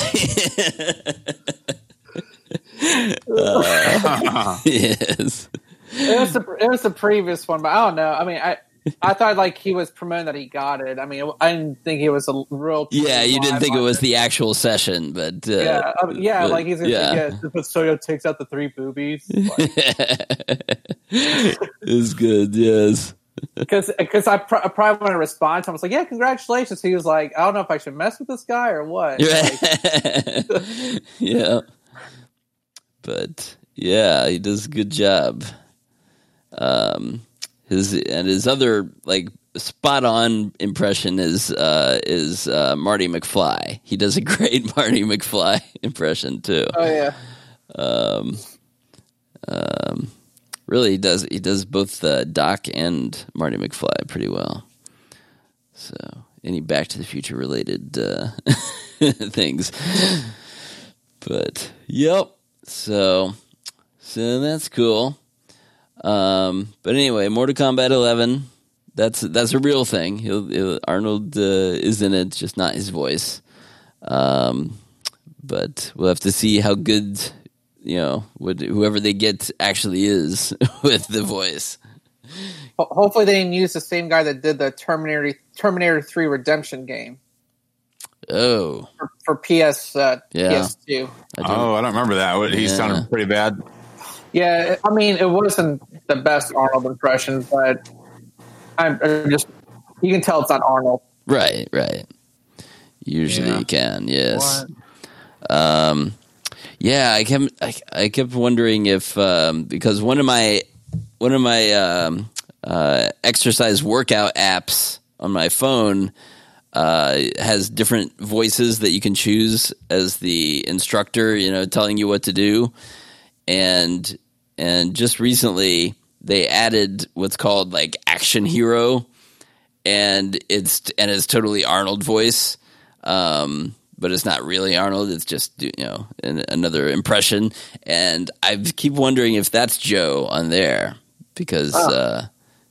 Uh, yes. It was the it was the previous one, but I don't know. I mean, I I thought like he was promoting that he got it. I mean, I didn't think it was a real. Yeah, you didn't think it was the actual session, but uh, Yeah, I yeah, but- like he's yeah. yeah. but Soyo takes out the three boobies *laughs* it's good. Yes. because because I, pr- I probably want to respond to him. I was like, yeah, congratulations. He was like, I don't know if I should mess with this guy or what. Like, *laughs* yeah. But yeah, he does a good job. Um, his and his other like spot on impression is uh, is uh, Marty McFly. He does a *laughs* great Marty McFly impression too. oh yeah, Um, um, really, he does he does both uh, Doc and Marty McFly pretty well. So, any Back to the Future related uh, *laughs* things, but yep. So, so that's cool. Um, but anyway, Mortal Kombat 11. That's that's a real thing. He'll, he'll, Arnold uh, is in it, just not his voice. Um, but we'll have to see how good you know what, whoever they get actually is *laughs* with the voice. Hopefully they didn't use the same guy that did the Terminator Terminator Three Redemption game Oh, for, for PS uh, Yeah. PS2. I. Oh, I don't remember that. He Yeah. sounded pretty bad. Yeah, I mean, it wasn't the best Arnold impression, but I'm just you can tell it's not Arnold. right, right. Usually Yeah. you can, yes. Um, yeah, I kept I, I kept wondering if um, because one of my one of my um, uh, exercise workout apps on my phone uh, has different voices that you can choose as the instructor, you know, telling you what to do. And and just recently they added what's called like action hero and it's and it's totally Arnold voice. Um, but it's not really Arnold. It's just you know an, another impression, and I keep wondering if that's Joe on there because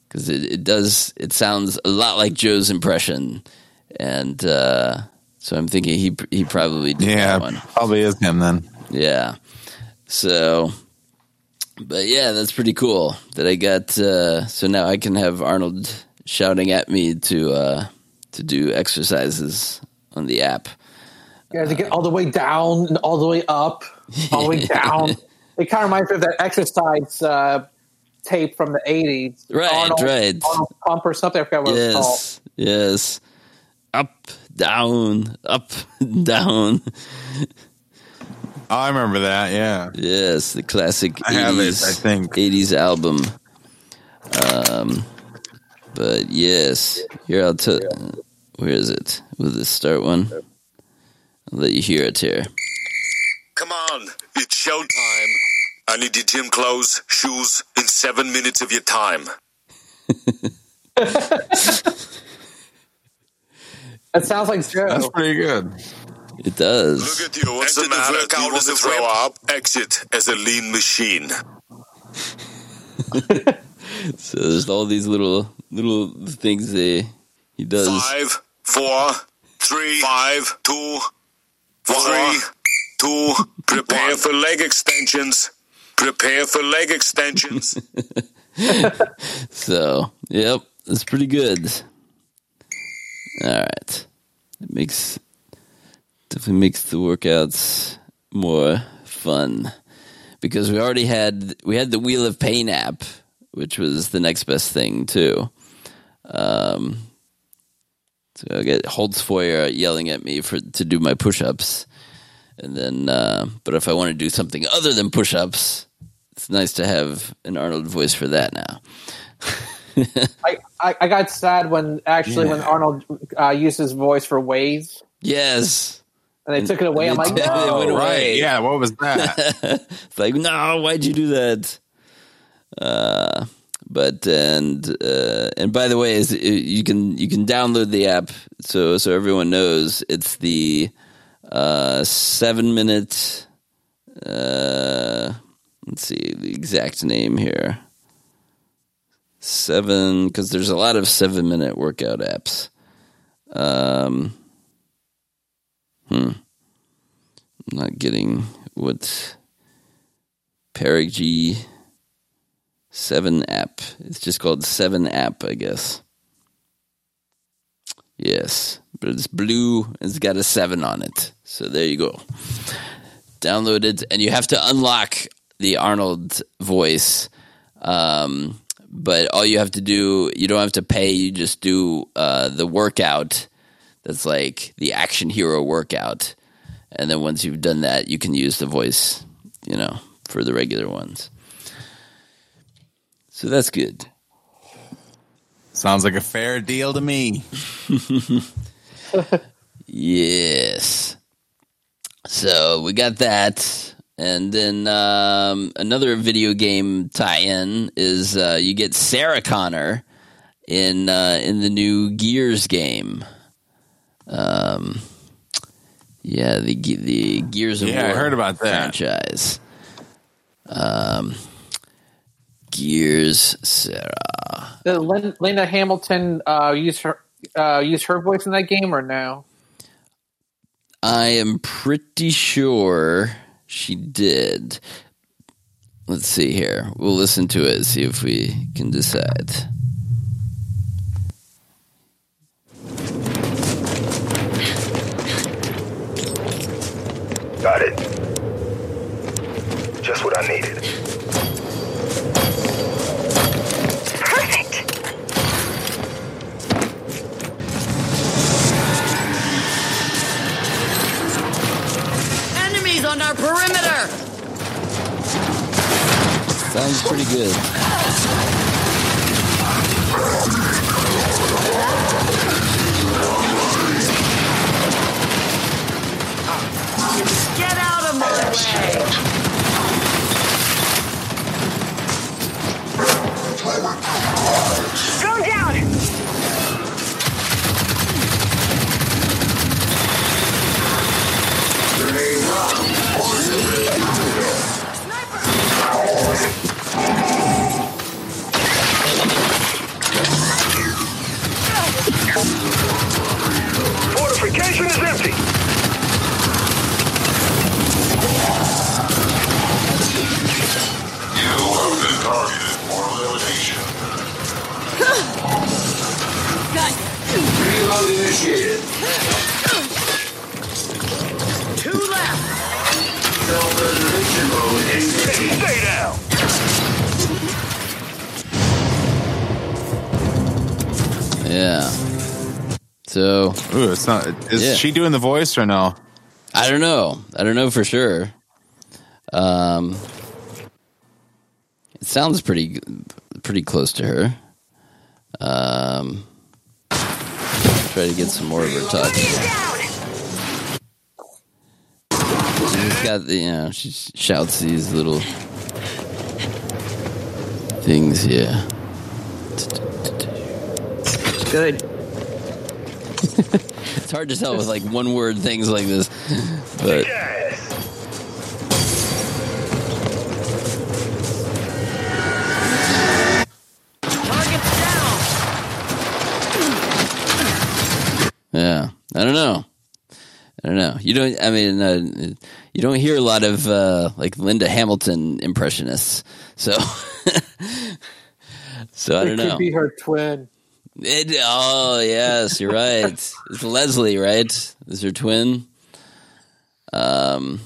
because it, it does it sounds a lot like Joe's impression, and uh, so I'm thinking he he probably did Yeah, that one. probably is him then. Yeah. So, but yeah, that's pretty cool that I got. Uh, so now I can have Arnold shouting at me to uh, to do exercises on the app. You have to get all the way down and all the way up, all the way *laughs* down. It kind of reminds me of that exercise uh, tape from the '80s. Right, right. Arnold Pump or something. I forgot what it was called. Yes, yes. Up, down, up, *laughs* down. Oh, I remember that. Yeah. Yes, the classic I have it, 80s, I think. 80s album. Um, but yes, here I'll tell. Where is it? Will this start one? I'll let you hear it here. Come on, it's showtime. I need your gym clothes, shoes, in seven minutes of your time. *laughs* that sounds like Joe. That's pretty good. It does. Look at you. What's the matter? Do you want to throw up? Exit as a lean machine. *laughs* So there's all these little little things that he does. Five, four, three, five, two, three, two. Prepare for leg extensions. Prepare for leg extensions. *laughs* So, yep, that's pretty good. All right, it makes definitely makes the workouts more fun because we already had we had the Wheel of Pain app, which was the next best thing too. Um, so I get Holtzfeuer yelling at me for to do my push-ups, and then uh, but if I want to do something other than push-ups, it's nice to have an Arnold voice for that now. *laughs* I, I, I got sad when actually when Arnold uh, used his voice for Waze Yes. And they took it away. I'm like, They no. went away. Right. Yeah. What was that? *laughs* it's like, no, why'd you do that? Uh, but and uh, and by the way, is you can you can download the app so so everyone knows it's the uh, seven minute. Uh, let's see the exact name here. Seven because there's a lot of seven minute workout apps. Um, hmm. I'm not getting what Parag 7 app. It's just called 7 app, I guess. Yes, but it's blue. It's got a 7 on it. So there you go. Download it, and you have to unlock the Arnold voice. Um, but all you have to do, you don't have to pay. You just do uh, the workout that's like the action hero workout. And then once you've done that, you can use the voice, you know, for the regular ones. So that's good. Sounds like a fair deal to me. *laughs* Yes. So we got that. And then um, another video game tie-in is uh, you get Sarah Connor in uh, in the new Gears game. Um, yeah, the the Gears of Yeah, I War heard about that. franchise. Um, Gears Sarah. Did Lin- Linda Hamilton uh, use her uh, use her voice in that game or no? I am pretty sure she did. Let's see here. We'll listen to it, see if we can decide. Got it. Just what I needed. Perfect. Enemies on our perimeter! Sounds pretty good. Get out of my way! Go down. Fortification is empty. Two left. Stay down. Yeah. So. It's not. Is yeah. she doing the voice or no? I don't know. I don't know for sure. Um, it sounds pretty pretty close to her. Um, try to get some more of her touch. She's got the you know she shouts these little things here. Good. *laughs* It's hard to tell with like one word things like this, but Yeah, I don't know. I don't know. You don't. I mean, uh, you don't hear a lot of uh, like Linda Hamilton impressionists. So, *laughs* so I don't could know. be her twin. It, oh yes, you're right. it's Leslie, right? Is her twin? Um,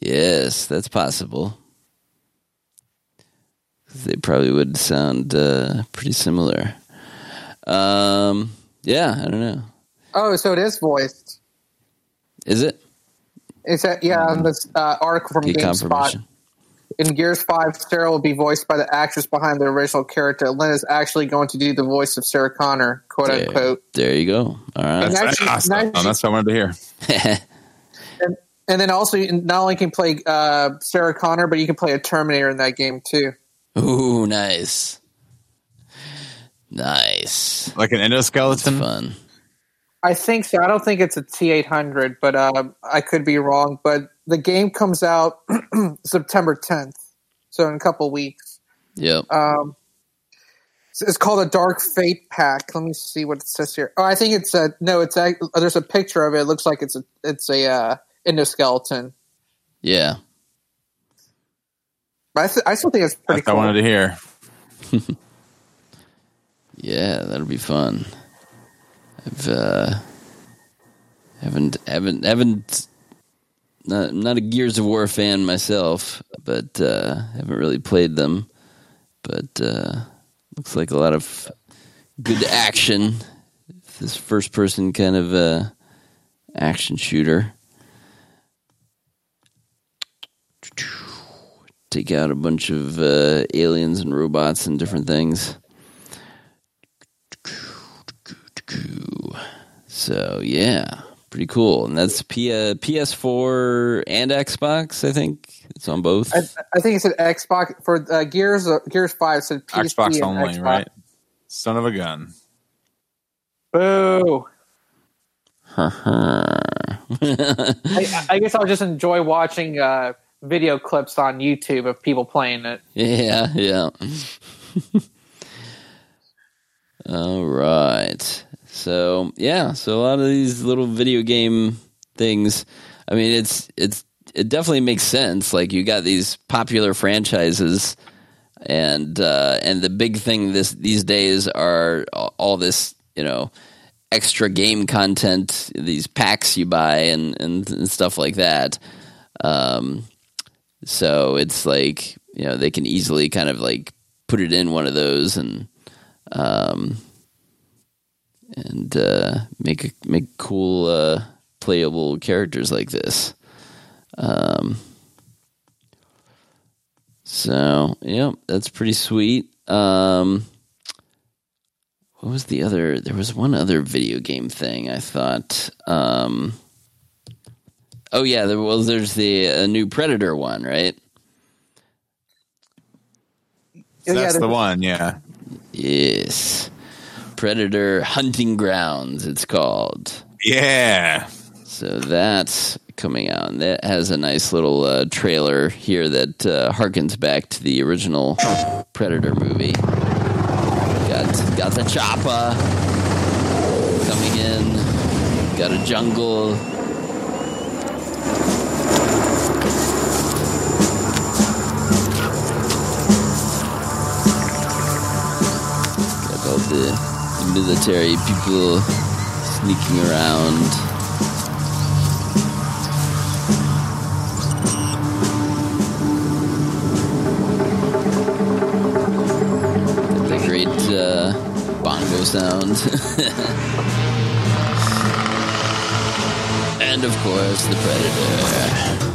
yes, that's possible. They probably would sound uh, pretty similar. Um, yeah, I don't know. Oh, so it is voiced. Is it? Is that yeah? On this uh, article from GameSpot. In Gears Five, Sarah will be voiced by the actress behind the original character. Lynn is actually going to do the voice of Sarah Connor, quote There, unquote. there you go. All right. And That's actually- awesome. actually- Oh, that's what I wanted to hear. And, and then also, you not only can you play uh, Sarah Connor, but you can play a Terminator in that game too. Ooh, nice. Nice. Like an endoskeleton. Fun. I think so. I don't think it's a T eight hundred, but uh, I could be wrong. But the game comes out *clears throat* September tenth, so in a couple weeks. Yep. Um, it's- it's called a Dark Fate pack. Let me see what it says here. Oh, I think it's a no. It's a, there's a picture of it. It looks like it's a it's a uh, endoskeleton. Yeah. But I, th- I still think it's pretty That's what I wanted to hear. *laughs* Yeah, that'll be fun. I've uh haven't haven't haven't not not a Gears of War fan myself, but uh haven't really played them. But uh looks like a lot of good action. This first person kind of uh action shooter. Take out a bunch of uh, aliens and robots and different things. So yeah, pretty cool, and that's P- uh, PS4 and Xbox. I think it's on both. I, I think it said Xbox for uh, Gears. Uh, Gears Five said PC Xbox and only, Xbox. right? Son of a gun. Boo! *laughs* I, I guess I'll just enjoy watching uh, video clips on YouTube of people playing it. Yeah, yeah. *laughs* All right. So yeah, so a lot of these little video game things. I mean, it's it's it definitely makes sense. Like you got these popular franchises, and uh, and the big thing this these days are all this you know extra game content, these packs you buy and and, and stuff like that. Um, so it's like you know they can easily kind of like put it in one of those and um, and uh, make a, make cool uh, playable characters like this. Um, so yeah, that's pretty sweet. Um, what was the other? There was one other video game thing I thought. Um, oh yeah, there well, there's the uh, new Predator one, right? That's yeah, the the- one, yeah. Yes. Predator Hunting Grounds, it's called. Yeah. So that's coming out. And that has a nice little uh, trailer here that uh, harkens back to the original Predator movie. Got, got the chopper coming in, got a jungle. Got all the military people sneaking around. The great uh, bongo sound. *laughs* and of course, the predator.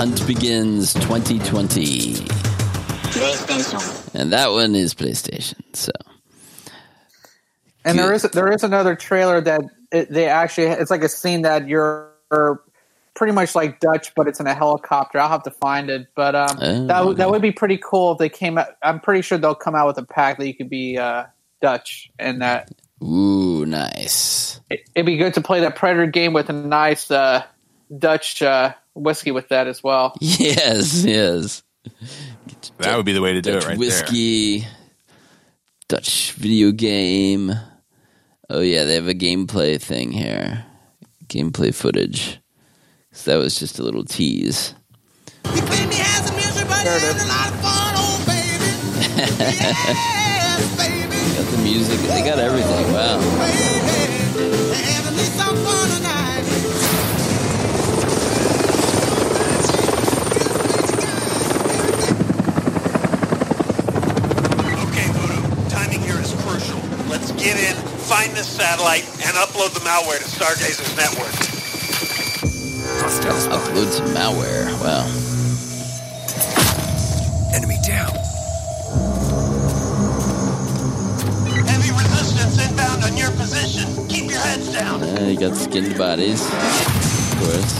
Hunt Begins 2020. And that one is PlayStation. So And there is there is another trailer that it, they actually it's like a scene that you're pretty much like Dutch, but it's in a helicopter. I'll have to find it, but um, Oh, that would that would be pretty cool if they came out. I'm pretty sure they'll come out with a pack that you could be uh, Dutch, and that Ooh, nice. it, it'd be good to play that Predator game with a nice uh, Dutch uh, whiskey with that as well. *laughs* Yes, yes. That would be the way to do Dutch it right whiskey, Dutch video game. Oh yeah, they have a gameplay thing here. Gameplay footage. So that was just a little tease. He finally has the music, but it's a lot of fun, old baby. *laughs* Yes, baby. got the music. They got everything. Wow. This satellite, and upload the malware to Stargazer's network. Upload some malware. Wow. Enemy down. Heavy resistance inbound on your position. Keep your heads down. Uh, you got skinned bodies. Of course.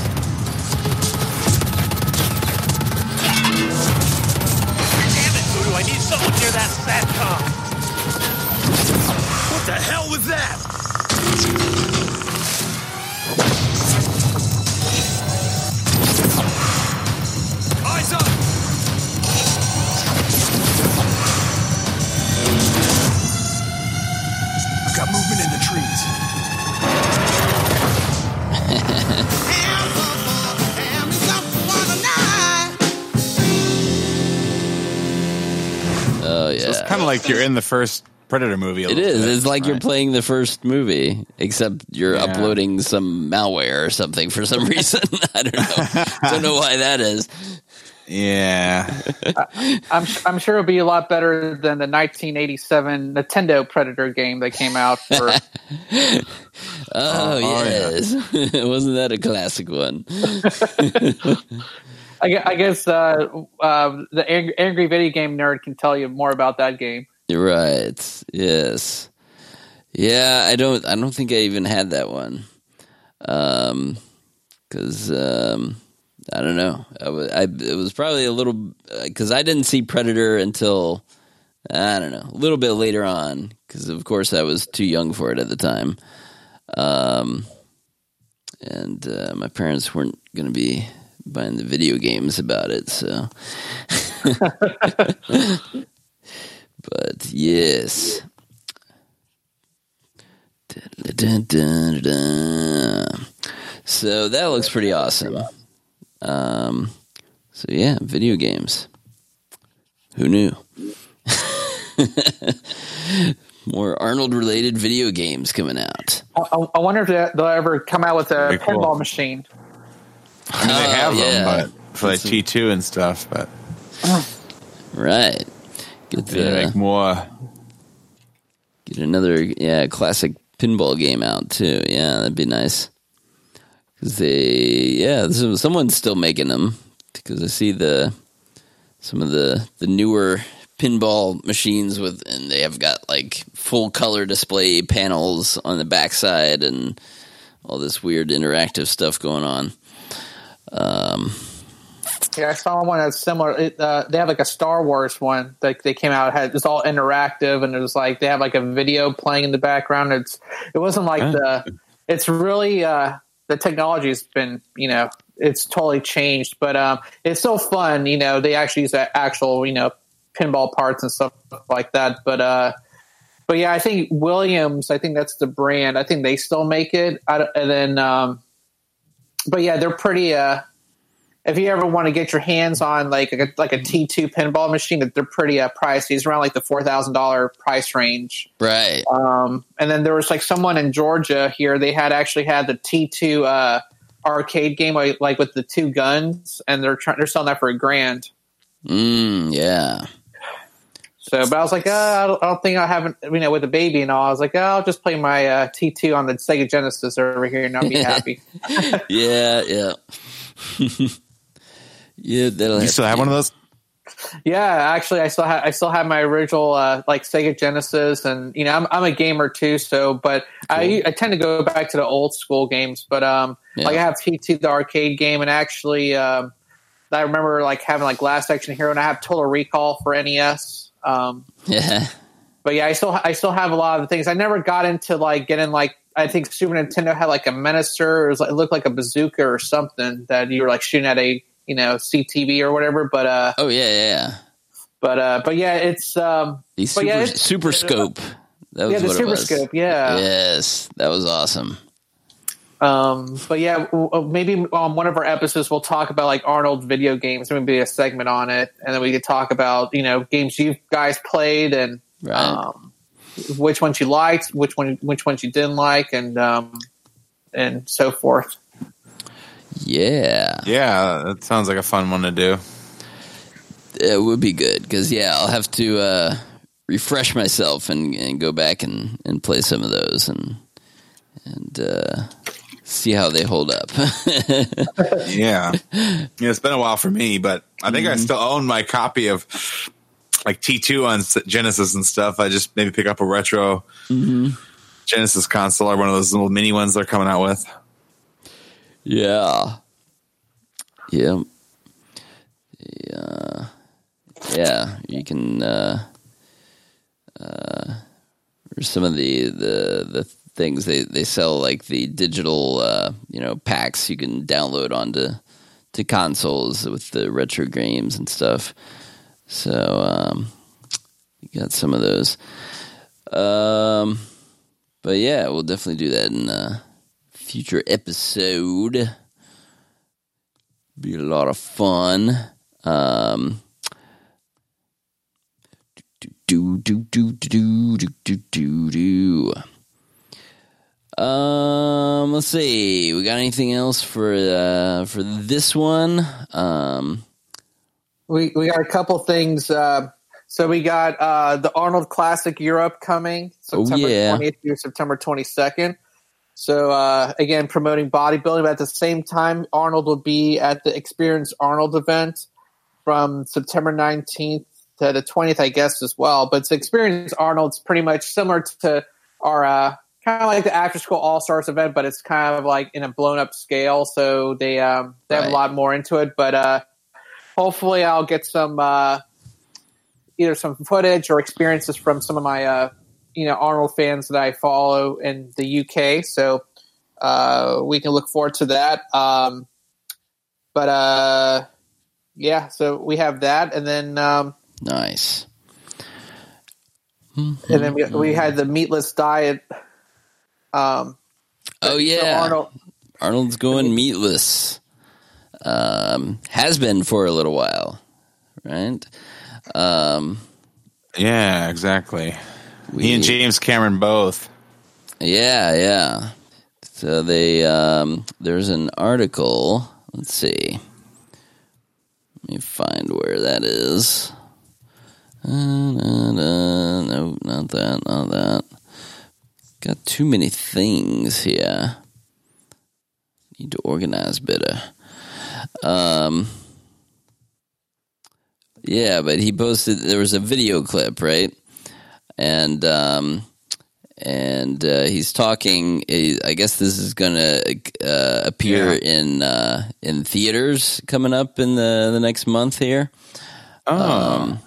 Damn it, Voodoo, I need someone Oh, it's kind of like you're in the first Predator movie. a It bit, It's like you're playing the first movie, except you're Yeah. uploading some malware or something for some *laughs* reason. *laughs* I don't know. *laughs* don't know why that is. Yeah. I'm I'm sure it'll be a lot better than the 1987 Nintendo Predator game that came out for. Oh, oh, yes, wasn't that a classic one? I I guess uh, uh, the ang- angry video game nerd can tell you more about that game. Right. Yes. Yeah, I don't. I don't think I even had that one. Um, because um, I don't know. I was. I it was probably a little because I didn't see Predator until I don't know a little bit later on. Because of course I was too young for it at the time. Um, and uh, my parents weren't going to be buying the video games about it, so. *laughs* *laughs* but yes. Dun-dun-dun-dun. So that looks pretty awesome. Um, so yeah, video games. Who knew? *laughs* More Arnold related video games coming out. I, I- I wonder if they- they'll ever come out with a Very cool. pinball machine. I mean, they Oh, have yeah. them, but for like T two and stuff. But *clears throat* Right. Get the, more. get another yeah classic pinball game out too. Yeah, that'd be nice. Because they yeah, so someone's still making them. Because I see the some of the the newer pinball machines with and they have got like full color display panels on the backside and all this weird interactive stuff going on. Um, Yeah, I saw one that's similar. It, uh, they have like a Star Wars one that they came out. Had it's all interactive, and it was like they have like a video playing in the background. It's it wasn't like the. It's really uh, the technology's been you know it's totally changed, but um, it's so fun. You know, they actually use the actual you know pinball parts and stuff like that. But uh, but yeah, I think Williams. I think that's the brand. I think they still make it. I, and then, um, but yeah, they're pretty. Uh, if you ever want to get your hands on like a, like a T2 pinball machine, they're pretty uh, pricey. It's around like the four thousand dollar price range. right. Um, and then there was like someone in Georgia here. They had actually had the T2 uh, arcade game like, like with the two guns, and they're trying they're selling that for a grand. Mm, yeah. So, but I was like, uh, I, don't, I don't think I haven't, you know, with the baby and all. I was like, oh, I'll just play my uh, T2 on the Sega Genesis over here, and I'll be *laughs* happy. yeah, yeah. *laughs* yeah, that'll You still have one of those? Yeah, actually, I still have I still have my original uh, like Sega Genesis, and you know I'm I'm a gamer too. So, but I I tend to go back to the old school games. But um, Yeah. like I have T2 the arcade game, and actually um, I remember like having like Last Action Hero, and I have Total Recall for NES. Um, Yeah. but yeah, I still I still have a lot of the things. I never got into like getting like I think Super Nintendo had like a Menacer. It, was, like, it looked like a bazooka or something that you were like shooting at a you know CTV or whatever. But uh, Oh yeah, yeah, yeah. but uh, but yeah, it's um, The super, yeah, it's- super scope. That was yeah, the Super. Scope, yeah. Yes, that was awesome. Um, but yeah, w- maybe on one of our episodes we'll talk about like Arnold video games. Maybe a segment on it, and then we could talk about you know games you guys played and Right. um, which ones you liked, which one which ones you didn't like, and um, and so forth. Yeah. Yeah, that sounds like a fun one to do. It would be good because yeah, I'll have to uh, refresh myself and, and go back and, and play some of those and and uh, see how they hold up. *laughs* Yeah. yeah, it's been a while for me, but I think I Mm-hmm. still own my copy of like T2 on Genesis and stuff. I just maybe pick up a retro Mhm. Genesis console or one of those little mini ones they're coming out with. Yeah. Yeah. Yeah. Yeah. You can. Uh, uh, some of the the the things they they sell like the digital uh, you know packs you can download onto to consoles with the retro games and stuff. So um, you got some of those. Um, but yeah, we'll definitely do that in a future episode. Be a lot of fun. Um, do do do do do do do do. Um, let's see. We got anything else for uh for this one? Um, We we got a couple things. Uh, so we got uh, the Arnold Classic Europe coming Oh, September yeah. 20th through September 22nd. So uh, again, promoting bodybuilding, but at the same time, Arnold will be at the Experience Arnold event from September 19th to the 20th, I guess, as well. But Experience Arnold's pretty much similar to our uh, kind of like the After School All Stars event, but it's kind of like in a blown up scale. So they um, they have a lot more into it. But uh, hopefully, I'll get some uh, either some footage or experiences from some of my uh, you know Arnold fans that I follow in the UK. So uh, we can look forward to that. Um, but uh, yeah, so we have that, and then um, nice. and then we, we had the meatless diet. Um, Oh yeah, Arnold- Arnold's going meatless. Um, has been for a little while, right? Um, Yeah, exactly. We, Me and James Cameron both. Yeah, yeah. So they um, there's an article. Let's see. Let me find where that is. Uh, da, da, no, not that, not that. Got too many things here. Need to organize better. Um, yeah, but he posted there was a video clip, right? And um, and uh, he's talking. I guess this is going to uh, appear in uh, in theaters coming up in the the next month here. Um,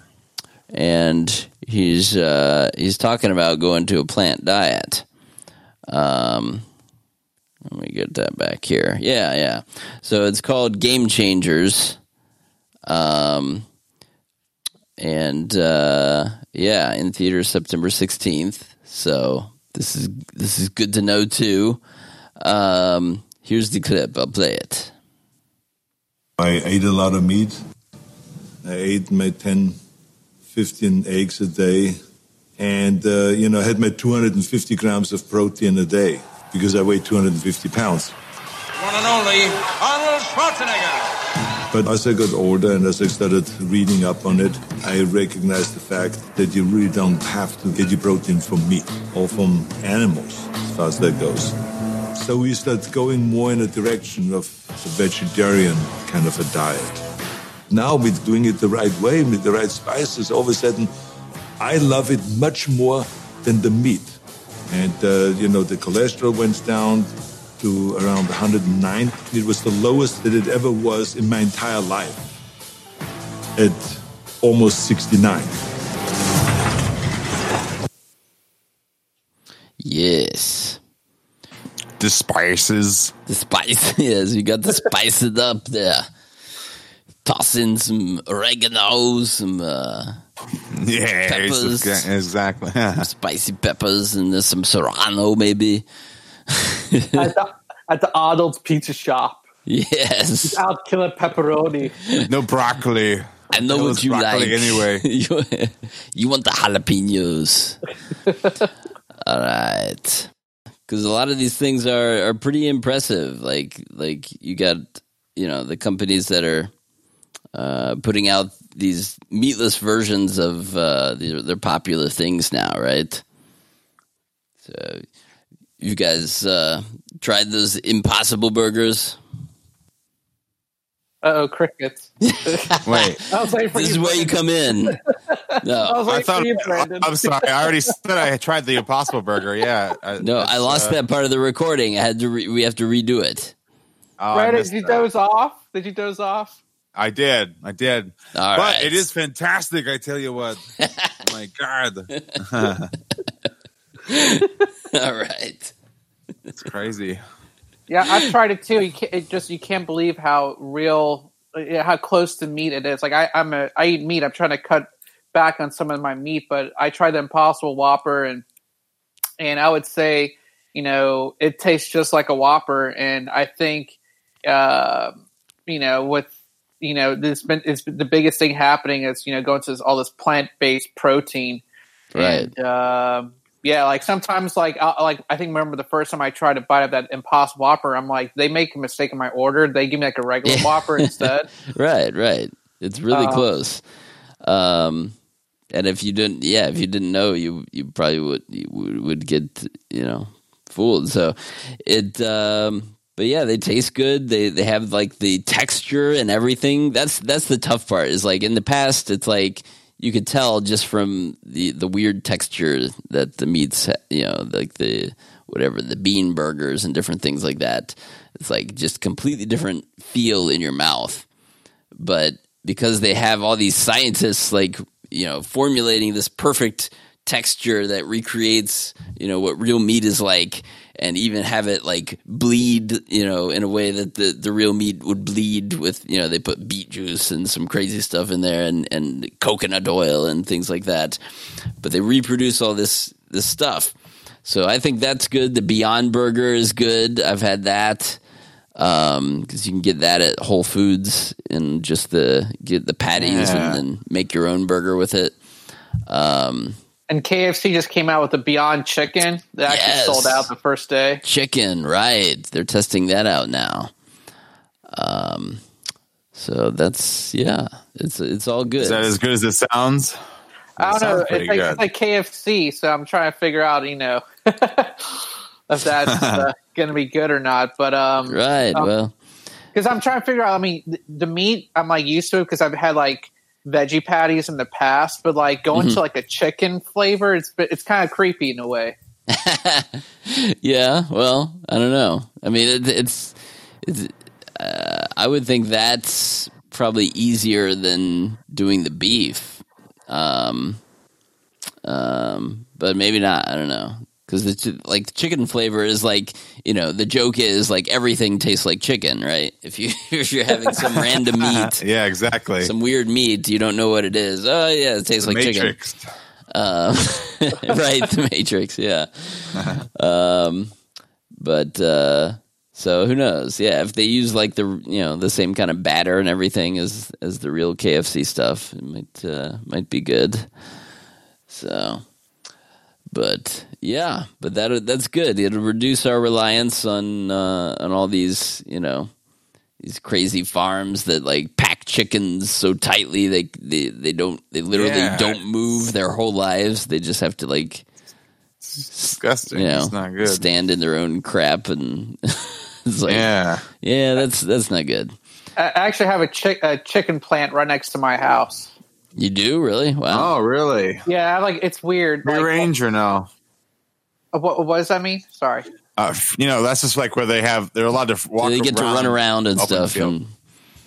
and he's uh, he's talking about going to a plant diet. Um, let me get that back here. Yeah, yeah. So it's called Game Changers. Um, and uh, yeah, in theaters September sixteenth. So this is this is good to know too. Um, here's the clip. I'll play it. I ate a lot of meat. I ate my 10, 15 eggs a day. And, uh, you know, I had my 250 grams of protein a day because I weigh 250 pounds. One and only Arnold Schwarzenegger. But as I got older and as I started reading up on it, I recognized the fact that you really don't have to get your protein from meat or from animals, as far as that goes. So we started going more in a direction of a vegetarian kind of a diet. Now we're doing it the right way with the right spices. All of a sudden, I love it much more than the meat. And, uh, you know, the cholesterol went down to around 109. It was the lowest that it ever was in my entire life at almost 69. Yes. The spices. The spice, *laughs* yes. You got to spice it up there. Toss in some oregano, some uh, Yeah, peppers, exactly. *laughs* spicy peppers, and there's some serrano, maybe. *laughs* at, the, at the Arnold's Pizza Shop. Yes. He's out killing pepperoni. no broccoli. I know That what you broccoli like. anyway. *laughs* you, you want the jalapenos. *laughs* All right. Because a lot of these things are, are pretty impressive. Like like you got you know the companies that are uh, putting out these meatless versions of uh, their, their popular things now, right? So you guys uh, tried those Impossible Burgers? Uh oh, crickets. *laughs* Wait. I was waiting for This you, is where you come in. *laughs* No. I, was I thought. You, I'm sorry. I already said I tried the Impossible Burger. Yeah. I, No, I lost uh, that part of the recording. I had to. Re- we have to redo it. oh, I Brandon, missed did you that. doze off? Did you doze off? I did. I did. All but right. it is fantastic. I tell you what. *laughs* oh my God. All right. it's crazy. Yeah, I've tried it too. You can't, it just you can't believe how real, how close to meat it is. Like I, I'm a, I eat meat. I'm trying to cut back on some of my meat, but I tried the Impossible Whopper, and and I would say, you know, it tastes just like a Whopper. And I think, uh, you know, with you know, this been it's been, the biggest thing happening is you know going to this, all this plant based protein, Right. and, um, yeah, like sometimes, like I, like I think remember the first time I tried to buy up that Impossible Whopper, I'm like, they make a mistake in my order. They give me like a regular Yeah. Whopper instead. *laughs* Right. Right. It's really Uh, close. Um, and if you didn't, yeah, if you didn't know, you you probably would you would, would get you know fooled. So it. Um, but yeah, they taste good. They they have like the texture and everything. That's that's the tough part. Is like in the past, it's like you could tell just from the the weird texture that the meats, you know, like the whatever the bean burgers and different things like that. It's like just completely different feel in your mouth. But because they have all these scientists like you know formulating this perfect texture that recreates you know what real meat is like and even have it like bleed you know in a way that the the real meat would bleed with you know they put beet juice and some crazy stuff in there and and coconut oil and things like that but they reproduce all this this stuff so i think that's good the beyond burger is good i've had that because you can get that at Whole Foods and just the get the patties Yeah. and then make your own burger with it. Um, and KFC just came out with the Beyond Chicken that actually sold out the first day. chicken, right? They're testing that out now. Um, so that's yeah, it's it's all good. Is that as good as it sounds? I don't know. It's like, it's like KFC, so I'm trying to figure out, you know, *laughs* if that's uh, *laughs* going to be good or not. But um, right? um, well, because I'm trying to figure out. I mean, the, the meat I'm like used to because I've had like veggie patties in the past, but like going Mhm. to like a chicken flavor, it's it's kind of creepy in a way. *laughs* yeah. Well, I don't know. I mean, it, it's it's. Uh, I would think that's probably easier than doing the beef. Um, um, but maybe not. I don't know because the ch- like the chicken flavor is like you know the joke is like everything tastes like chicken, right? If you *laughs* if you're having some random *laughs* meat, yeah, exactly. some weird meat, you don't know what it is. Oh yeah, it tastes The like Matrix. chicken. Um, *laughs* right, the Matrix. Yeah. Um, but uh, so who knows? Yeah, if they use like the you know the same kind of batter and everything as as the real KFC stuff, it might uh, might be good. So, but yeah, but that that's good. It'll reduce our reliance on uh, on all these you know these crazy farms that like pack chickens so tightly they they, they don't they literally Yeah. don't move their whole lives. They just have to like disgusting. you know it's not good. stand in their own crap and *laughs* it's like yeah yeah that's that's not good. I I actually have a, chick, a chicken plant right next to my house. You do really? Wow. Oh, really? Yeah, like it's weird. Free Like, range or no? what, what does that mean? Sorry. Uh, you know, that's just like where they have they're allowed to f- walk. they get to run around and stuff. And,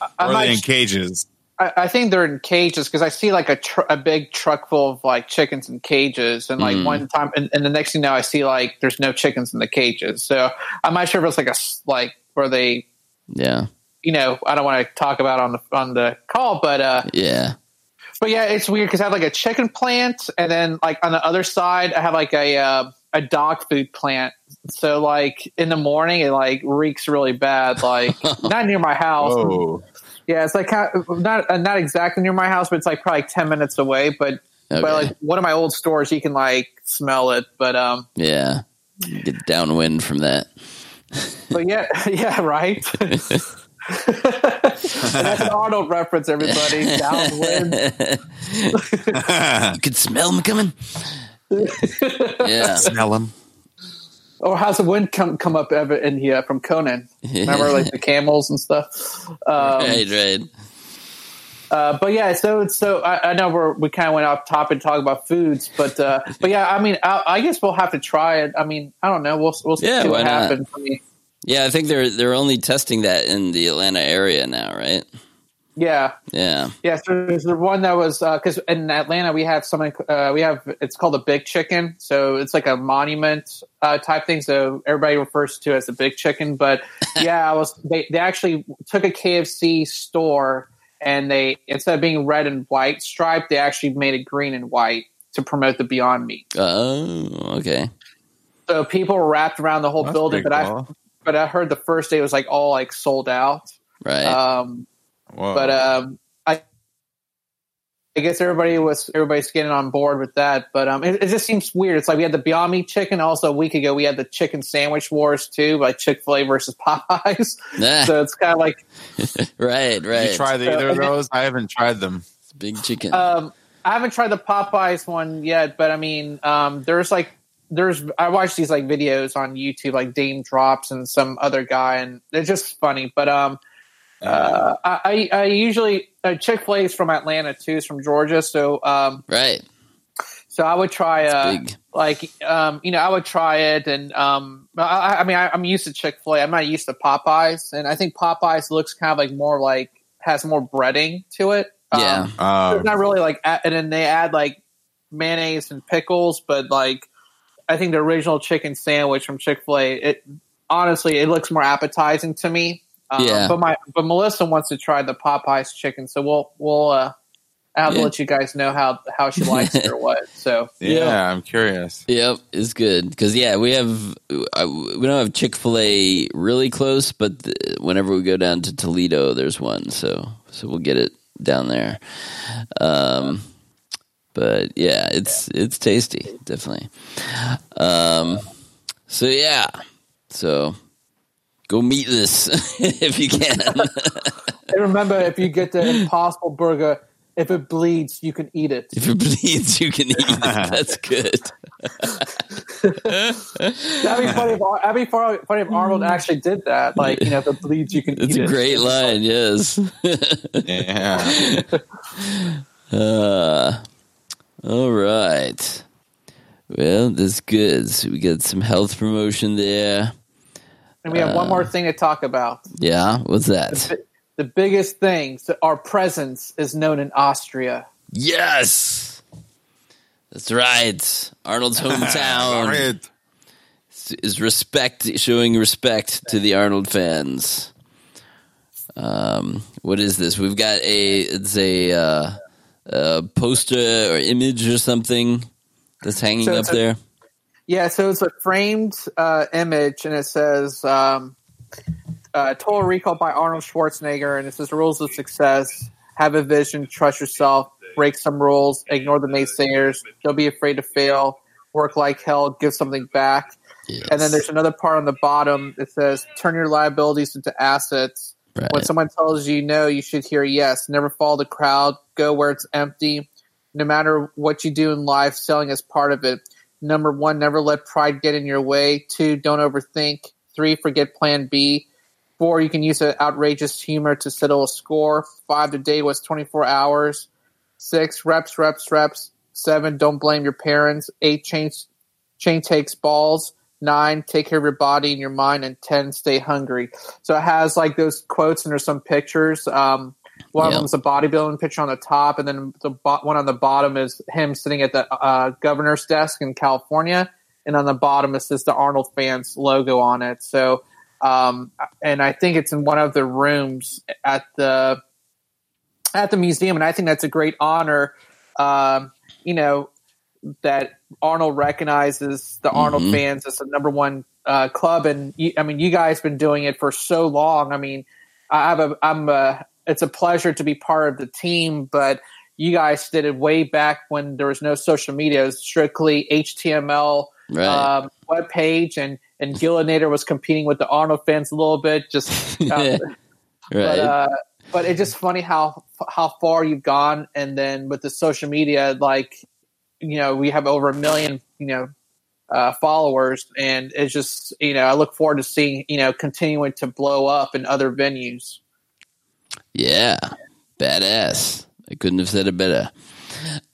I or are they in cages? I, I think they're in cages because I see like a tr- a big truck full of like chickens in cages, and like Mm. one time, and, and the next thing you know, I see like there's no chickens in the cages. So I'm not sure if it's like a like where they, yeah, you know, I don't want to talk about on the on the call, but uh, yeah. But yeah, it's weird because I have like a chicken plant, and then like on the other side, I have like a uh, a dog food plant. So like in the morning, it like reeks really bad. Like *laughs* not near my house. Whoa. Yeah, it's like not uh, not exactly near my house, but it's like probably like ten minutes away. But Okay. but like one of my old stores, you can like smell it. But um, Yeah. Get downwind from that. but yeah, *laughs* yeah, right. *laughs* That's an Arnold reference, everybody. Downwind. you could smell them coming. yeah. Smell them. Or how's the wind come come up ever in here from Conan? Remember, like the camels and stuff. Um, right, right. Uh, but yeah, so so I, I know we're, we kind of went off topic talking about foods, but uh, but yeah, I mean, I, I guess we'll have to try it. I mean, I don't know. We'll we'll Yeah, see why what not? happens. I mean, Yeah, I think they're they're only testing that in the Atlanta area now, right? yeah, Yeah. yeah. So there's the one that was because in Atlanta we have something uh, we have it's called a big chicken. So it's like a monument uh, type thing. So everybody refers to it as the big chicken. But *laughs* yeah, I was they they actually took a KFC store and they instead of being red and white striped, they actually made it green and white to promote the Beyond Meat. Oh, okay. So people were wrapped around the whole That's building, pretty but I cool. But I heard the first day was like all like sold out. Right. Um, Whoa. but um, I I guess everybody was everybody's getting on board with that. But um, it, it just seems weird. It's like we had the Beyond Meat chicken. Also, a week ago we had the chicken sandwich wars too, like Chick Fil A versus Popeyes. *laughs* Nah. so it's kind of like right, *laughs* right. Did you try the, either of those? I haven't tried them. Big chicken. Um, I haven't tried the Popeyes one yet, but I mean, um, there's like there's I watch these like videos on YouTube, like Daym Drops and some other guy, and they're just funny. But um, uh, I I I usually uh, Chick Fil A is from Atlanta too, is from Georgia, so um, right. so I would try uh, big. like um, you know I would try it, and um, I, I mean I, I'm used to Chick Fil A. I'm not used to Popeyes, and I think Popeyes looks kind of like more like has more breading to it. Um, Yeah. Uh, it's not really like, and then they add like mayonnaise and pickles, but like I think the original chicken sandwich from Chick Fil A, it honestly it looks more appetizing to me. Um, Yeah. But my but Melissa wants to try the Popeyes chicken, so we'll we'll uh, I have Yeah. to let you guys know how how she likes it or *laughs* what. So yeah, I'm curious. Yep, it's good because yeah, we have we don't have Chick Fil A really close, but th- whenever we go down to Toledo, there's one, so so we'll get it down there. Um, but yeah, it's it's tasty, definitely. Um, so yeah, so go meet this *laughs* if you can. *laughs* and remember, if you get the Impossible Burger, if it bleeds, you can eat it. if it *laughs* bleeds, you can eat it. That's good. That'd be funny if that'd be funny funny if Arnold actually did that. Like you know, if it bleeds, you can It's eat a it. great line. Yes. Yeah. Uh, all right. Well, that's good. So we got some health promotion there. And we have one more thing to talk about. Yeah, what's that? The biggest thing, so our presence is known in Austria. Yes, that's right. Arnold's *laughs* hometown Alright. is respect, showing respect to the Arnold fans. Um, what is this? We've got a it's a, uh, a poster or image or something that's hanging So up a- there. Yeah, so it's a framed uh, image, and it says um, uh, "Total Recall" by Arnold Schwarzenegger, and it says "Rules of Success: Have a vision, trust yourself, break some rules, ignore the naysayers, don't be afraid to fail, work like hell, give something back." And then there's another part on the bottom that says "Turn your liabilities into assets, Right. When someone tells you no, you should hear yes. Never follow the crowd. Go where it's empty. No matter what you do in life, selling is part of it. Number one, never let pride get in your way. Two, don't overthink. Three, forget plan B. Four, you can use outrageous humor to settle a score. Five, the day was 24 hours. Six, reps, reps, reps. Seven, don't blame your parents. Eight, change, chain takes balls. Nine, take care of your body and your mind. And 10, stay hungry. So it has like those quotes and there's some pictures. Um, one Yep. of them is a bodybuilding picture on the top, and then the bo- one on the bottom is him sitting at the uh, governor's desk in California, and on the bottom it says the Arnold fans logo on it. So, um, and I think it's in one of the rooms at the at the museum, and I think that's a great honor. Um, you know that Arnold recognizes the Arnold Mhm. fans as the number one uh, club, and you, I mean, you guys been doing it for so long. I mean, I have a, I'm a, it's a pleasure to be part of the team, but you guys did it way back when there was no social media. It was strictly HTML Right. um, web page, and and Gillinator was competing with the Arnold fans a little bit. Just, *laughs* uh, Right. but uh, but it's just funny how how far you've gone, and then with the social media, like you know, we have over a million, you know, uh, followers, and it's just you know, I look forward to seeing you know continuing to blow up in other venues. Yeah, badass. I couldn't have said it better. *laughs*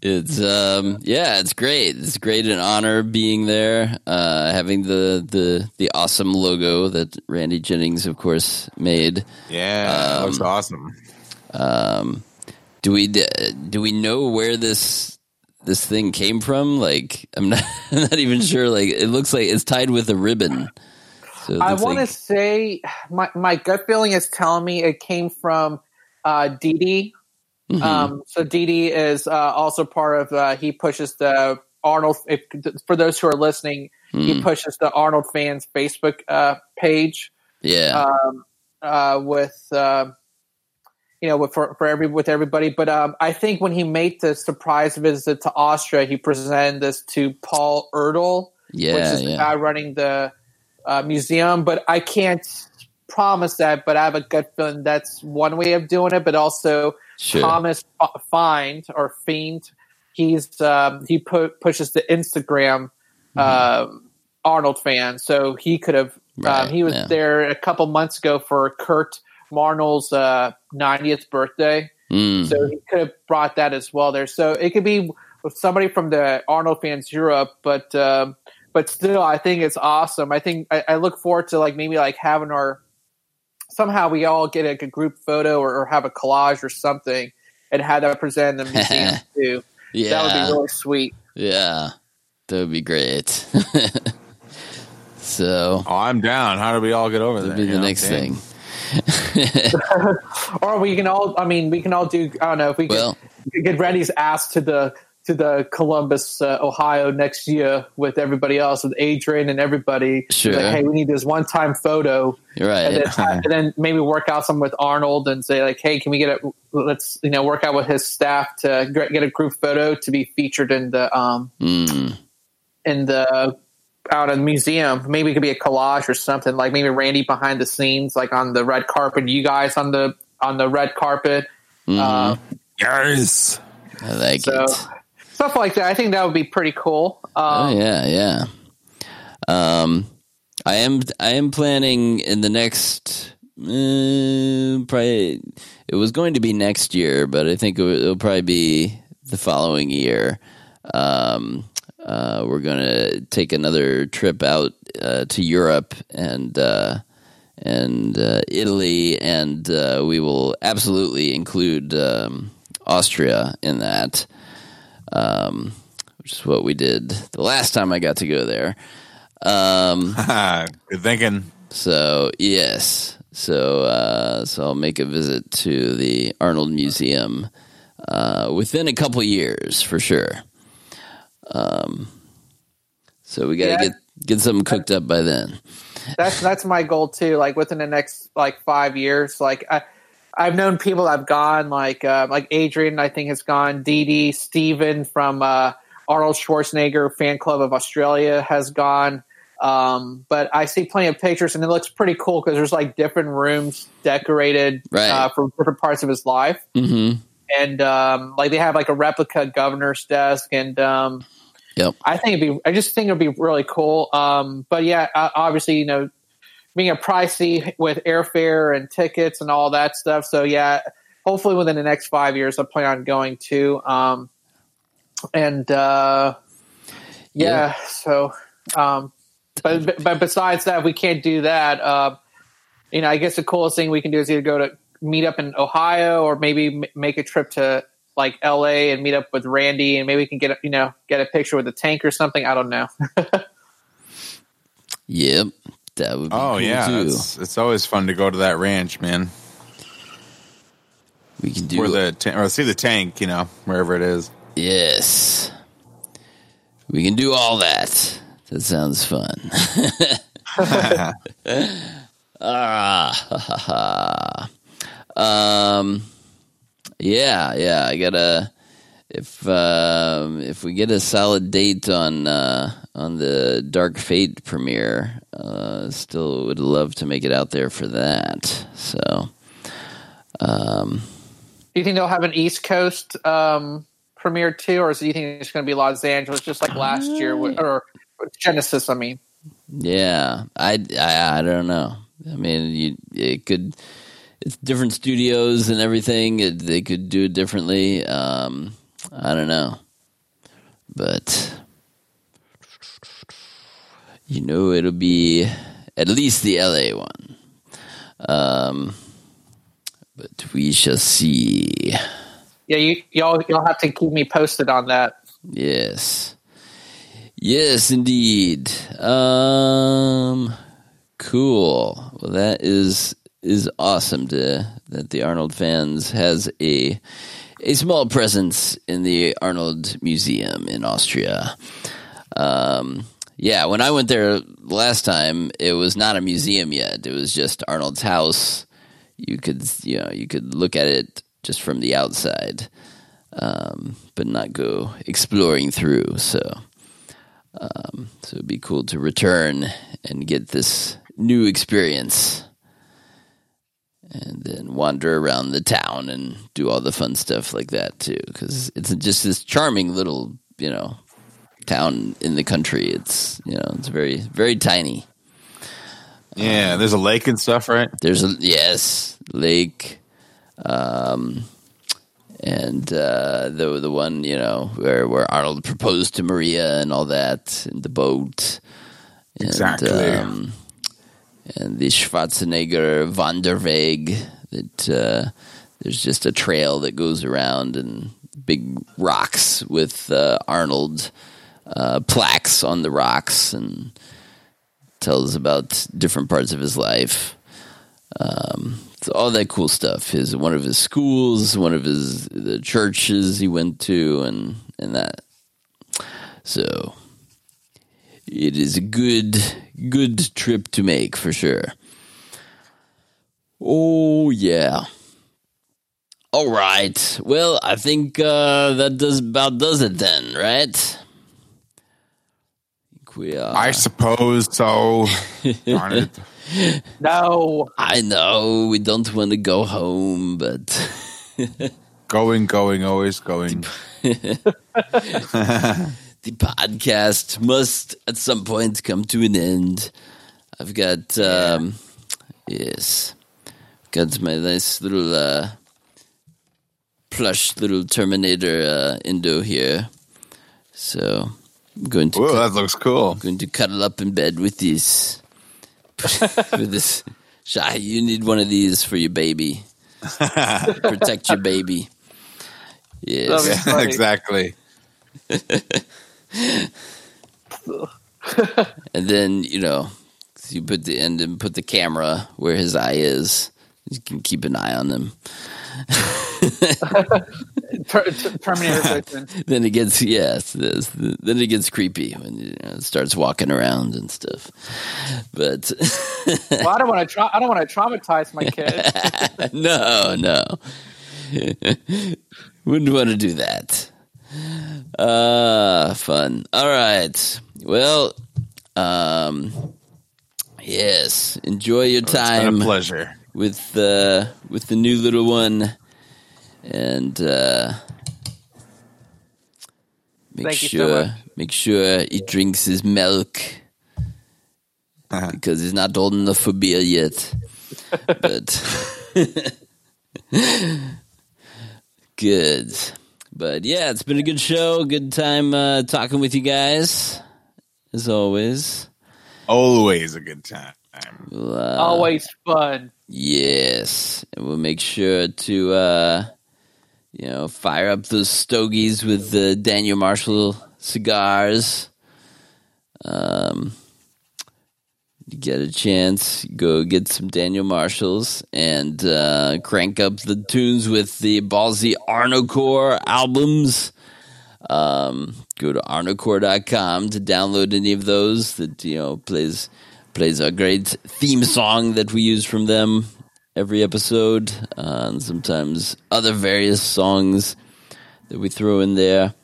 it's um yeah, it's great. It's great an honor being there, uh, having the the the awesome logo that Randy Jennings, of course, made. Yeah, that looks Um, awesome. Um, do we do we know where this this thing came from? Like, I'm *laughs* not I'm not even sure. Like, it looks like it's tied with a ribbon. So I want to like- say my my gut feeling is telling me it came from uh, Didi. Mhm. Um, so Didi is uh, also part of. Uh, he pushes the Arnold. If, for those who are listening, he Mm. pushes the Arnold fans Facebook uh, page. yeah, Um, uh, with uh, you know, with, for for every with everybody. But um, I think when he made the surprise visit to Austria, he presented this to Paul which Yeah, is the guy running the uh, museum. But I can't promise that. But I have a gut feeling that's one way of doing it. But also Sure. Thomas F- Find or Fiend, he's um, he pu- pushes the Instagram. Um, Arnold fan, so he could have. Right, um, he was yeah. there a couple months ago for Kurt Marnul's uh, 90th birthday, Mm. so he could have brought that as well there. So it could be with somebody from the Arnold fans Europe, but um, but still, I think it's awesome. I think I, I look forward to like maybe like having our somehow we all get like a group photo or, or have a collage or something and have that presented in the museum *laughs* too. Yeah. that would be really sweet. Yeah, that would be great. *laughs* so, oh, I'm down. How do we all get over that'd there? be you the know? next Damn. thing. *laughs* or we can all i mean we can all do i don't know if we Well- could, get randy's ass to the to the columbus uh, ohio next year with everybody else with adrian and everybody Sure. like hey we need this one time photo right. and, then, *laughs* and then maybe work out some with arnold and say like hey can we get a let's you know work out with his staff to get get a group photo to be featured in the um Mm. in the out in the museum. Maybe it could be a collage or something. Like maybe Randy behind the scenes, like on the red carpet. You guys on the on the red carpet. Uh, Yes. I like so it. stuff like that. I think that would be pretty cool. Oh Um, yeah, yeah. Um, I am I am planning in the next uh, probably it was going to be next year, but I think it will it'll probably be the following year. Um, uh, we're going to take another trip out uh, to Europe and uh, and uh, Italy, and uh, we will absolutely include um, Austria in that um, which is what we did the last time I got to go there. Um, *laughs* Good thinking. so yes, so uh, so I'll make a visit to the Arnold Museum uh, within a couple years for sure. Um, so we got to Yeah. get get something cooked up by then. that's that's my goal too. Like within the next like five years, like I, I've known people that have gone, like uh, like Adrian, I think has gone. Dee Dee, Steven from uh, Arnold Schwarzenegger fan club of Australia has gone. Um, but I see plenty of pictures, and it looks pretty cool because there's like different rooms decorated Right. uh, for different parts of his life, Mm-hmm. and um, like they have like a replica governor's desk, and um, Yep. I think it'd be. I just think it'd be really cool. Um, but yeah, uh, obviously, you know, being a pricey with airfare and tickets and all that stuff. So yeah, hopefully within the next five years, I plan on going to. Um, and uh, yeah, so um, but but besides that, we can't do that. Uh, you know, I guess the coolest thing we can do is either go to meet up in Ohio or maybe m- make a trip to like LA and meet up with Randy and maybe we can get a, you know get a picture with the tank or something. I don't know. *laughs* Yep. That would be Oh cool yeah, too. it's, it's always fun to go to that ranch, man. We can do Where the ta- or see the tank, you know, wherever it is. Yes. We can do all that. That sounds fun. *laughs* *laughs* ah, ha, ha, ha. Um, yeah, yeah. I gotta if um, if we get a solid date on uh, on the Dark Fate premiere, uh, still would love to make it out there for that. So, um, Do you think they'll have an East Coast um, premiere too, or do you think it's going to be Los Angeles, just like last year, or Genesis? I mean, Yeah, I, I I don't know. I mean, you it could. It's different studios and everything. It, they could do it differently. Um, I don't know, but you know, it'll be at least the LA one. Um, but we shall see. yeah, you y'all y'all have to keep me posted on that. Yes. Yes, indeed. Um cool. Well that is is awesome to that the Arnold fans has a a small presence in the Arnold Museum in Austria. Um yeah, when I went there last time, it was not a museum yet. It was just Arnold's house. You could, you know, you could look at it just from the outside, um, but not go exploring through. So, um, so it'd be cool to return and get this new experience, and then wander around the town and do all the fun stuff like that too. Because it's just this charming little, you know, town in the country. It's you know, it's very very tiny. Yeah, there's a lake and stuff, right? There's a yes lake, um, and uh, the the one you know where where Arnold proposed to Maria and all that in the boat. And, Exactly. um, and the Schwarzenegger Wanderweg that uh, there's just a trail that goes around and big rocks with uh, Arnold uh, plaques on the rocks and tells about different parts of his life. Um, so all that cool stuff. His one of his schools, one of his the churches he went to, and and that. So it is a good good trip to make for sure. Oh yeah. All right. Well, I think uh, that does about does it then, right? We are. I suppose so. *laughs* Darn it. No, I know we don't want to go home, but *laughs* Going, going, always going. *laughs* the podcast must at some point come to an end. I've got um yes. Got my nice little uh plush little Terminator uh endo here. So I'm going to Whoa, that looks cool. I'm going to cuddle up in bed with this *laughs* with this Shy, you need one of these for your baby. *laughs* Protect your baby. Yes. That'd be *laughs* funny. exactly. *laughs* and then you know you put the end and put the camera where his eye is. You can keep an eye on him. *laughs* Ter- ter- Terminator *laughs* then it gets yes, this, then it gets creepy when you know, it starts walking around and stuff. But Well, I don't want to. Tra- I don't want to traumatize my kid. no, no, wouldn't want to do that. Uh fun. All right. Well, Um, yes, enjoy your It's been a pleasure. with uh, with the new little one, and uh, make Thank you so sure make sure he drinks his milk because he's not old enough for beer yet. *laughs* but *laughs* good. But yeah, it's been a good show. Good time uh, talking with you guys, as always. Always a good time. We'll, uh, Always fun. Yes, and we'll make sure to, uh, you know, fire up those stogies with the Daniel Marshall cigars. Um, you get a chance, go get some Daniel Marshalls and uh, crank up the tunes with the Ballsy Arnocorps albums. Um, go to arnocorps.com to download any of those that you know plays plays our great theme song that we use from them every episode, uh, and sometimes other various songs that we throw in there.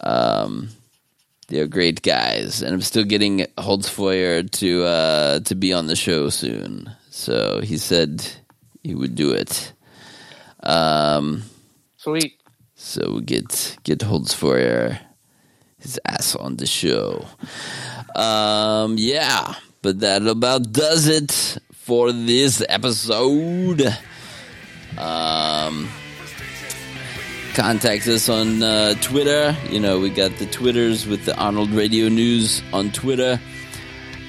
Um, they're great guys, and I'm still getting Holtzfeuer to uh, to be on the show soon. So he said he would do it. Um, Sweet. so we'll get get Holtzfeuer his ass on the show. Um, yeah, but that about does it for this episode. Um, contact us on uh, Twitter. You know, we got the Twitters with the Arnold Radio News on Twitter.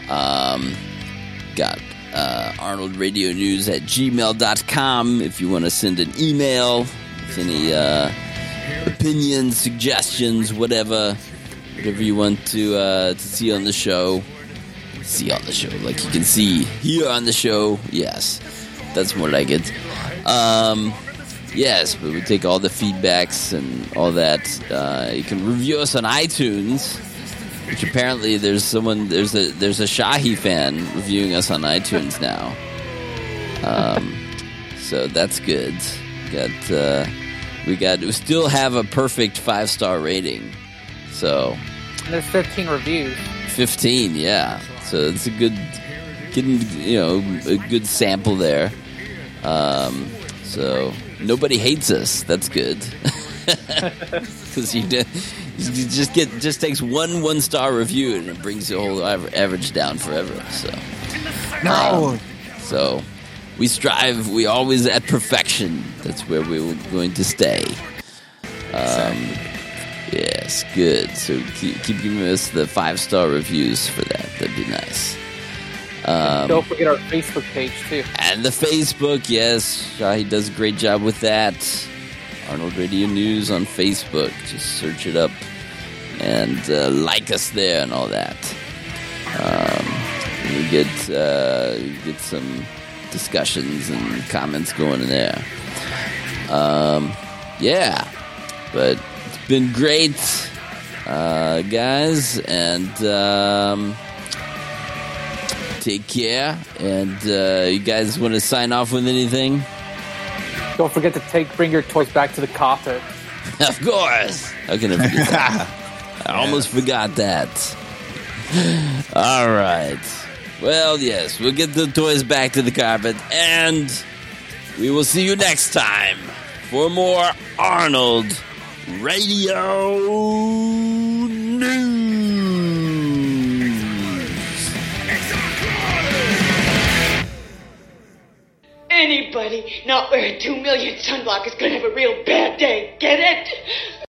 Um, got uh, Arnold Radio News at gmail.com if you want to send an email with any uh, opinions, suggestions, whatever, whatever you want to uh, to see on the show. See on the show, like you can see here on the show. Yes, that's more like it. Um, yes, but we take all the feedbacks and all that. Uh, you can review us on iTunes, which apparently there's someone there's a there's a Shahi fan reviewing us on iTunes now. Um, *laughs* so that's good. Got uh, we got we still have a perfect five star rating. So And there's 15 reviews. 15, yeah. So it's a good, getting you know a good sample there. Um, so nobody hates us. That's good. *laughs* Because you, do- you just get just takes one one star review and it brings the whole average down forever. So No. so we strive. We always at perfection. That's where we're going to stay. Um, yes, good. So keep, keep giving us the five star reviews for that. That'd be nice. Um, Don't forget our Facebook page too. and the Facebook, yes, he does a great job with that. Arnold Radio News on Facebook. Just search it up and uh, like us there and all that. Um, we get uh, we get some discussions and comments going in there. Um, yeah, but it's been great, uh, guys, and. Um, take care. And uh, you guys want to sign off with anything? Don't forget to take bring your toys back to the cockpit. *laughs* of course. How can I forget that? *laughs* I almost forgot that. All right. Well, yes, we'll get the toys back to the carpet, and we will see you next time for more Arnold Radio News. Anybody not wearing two million sunblock is gonna have a real bad day. Get it?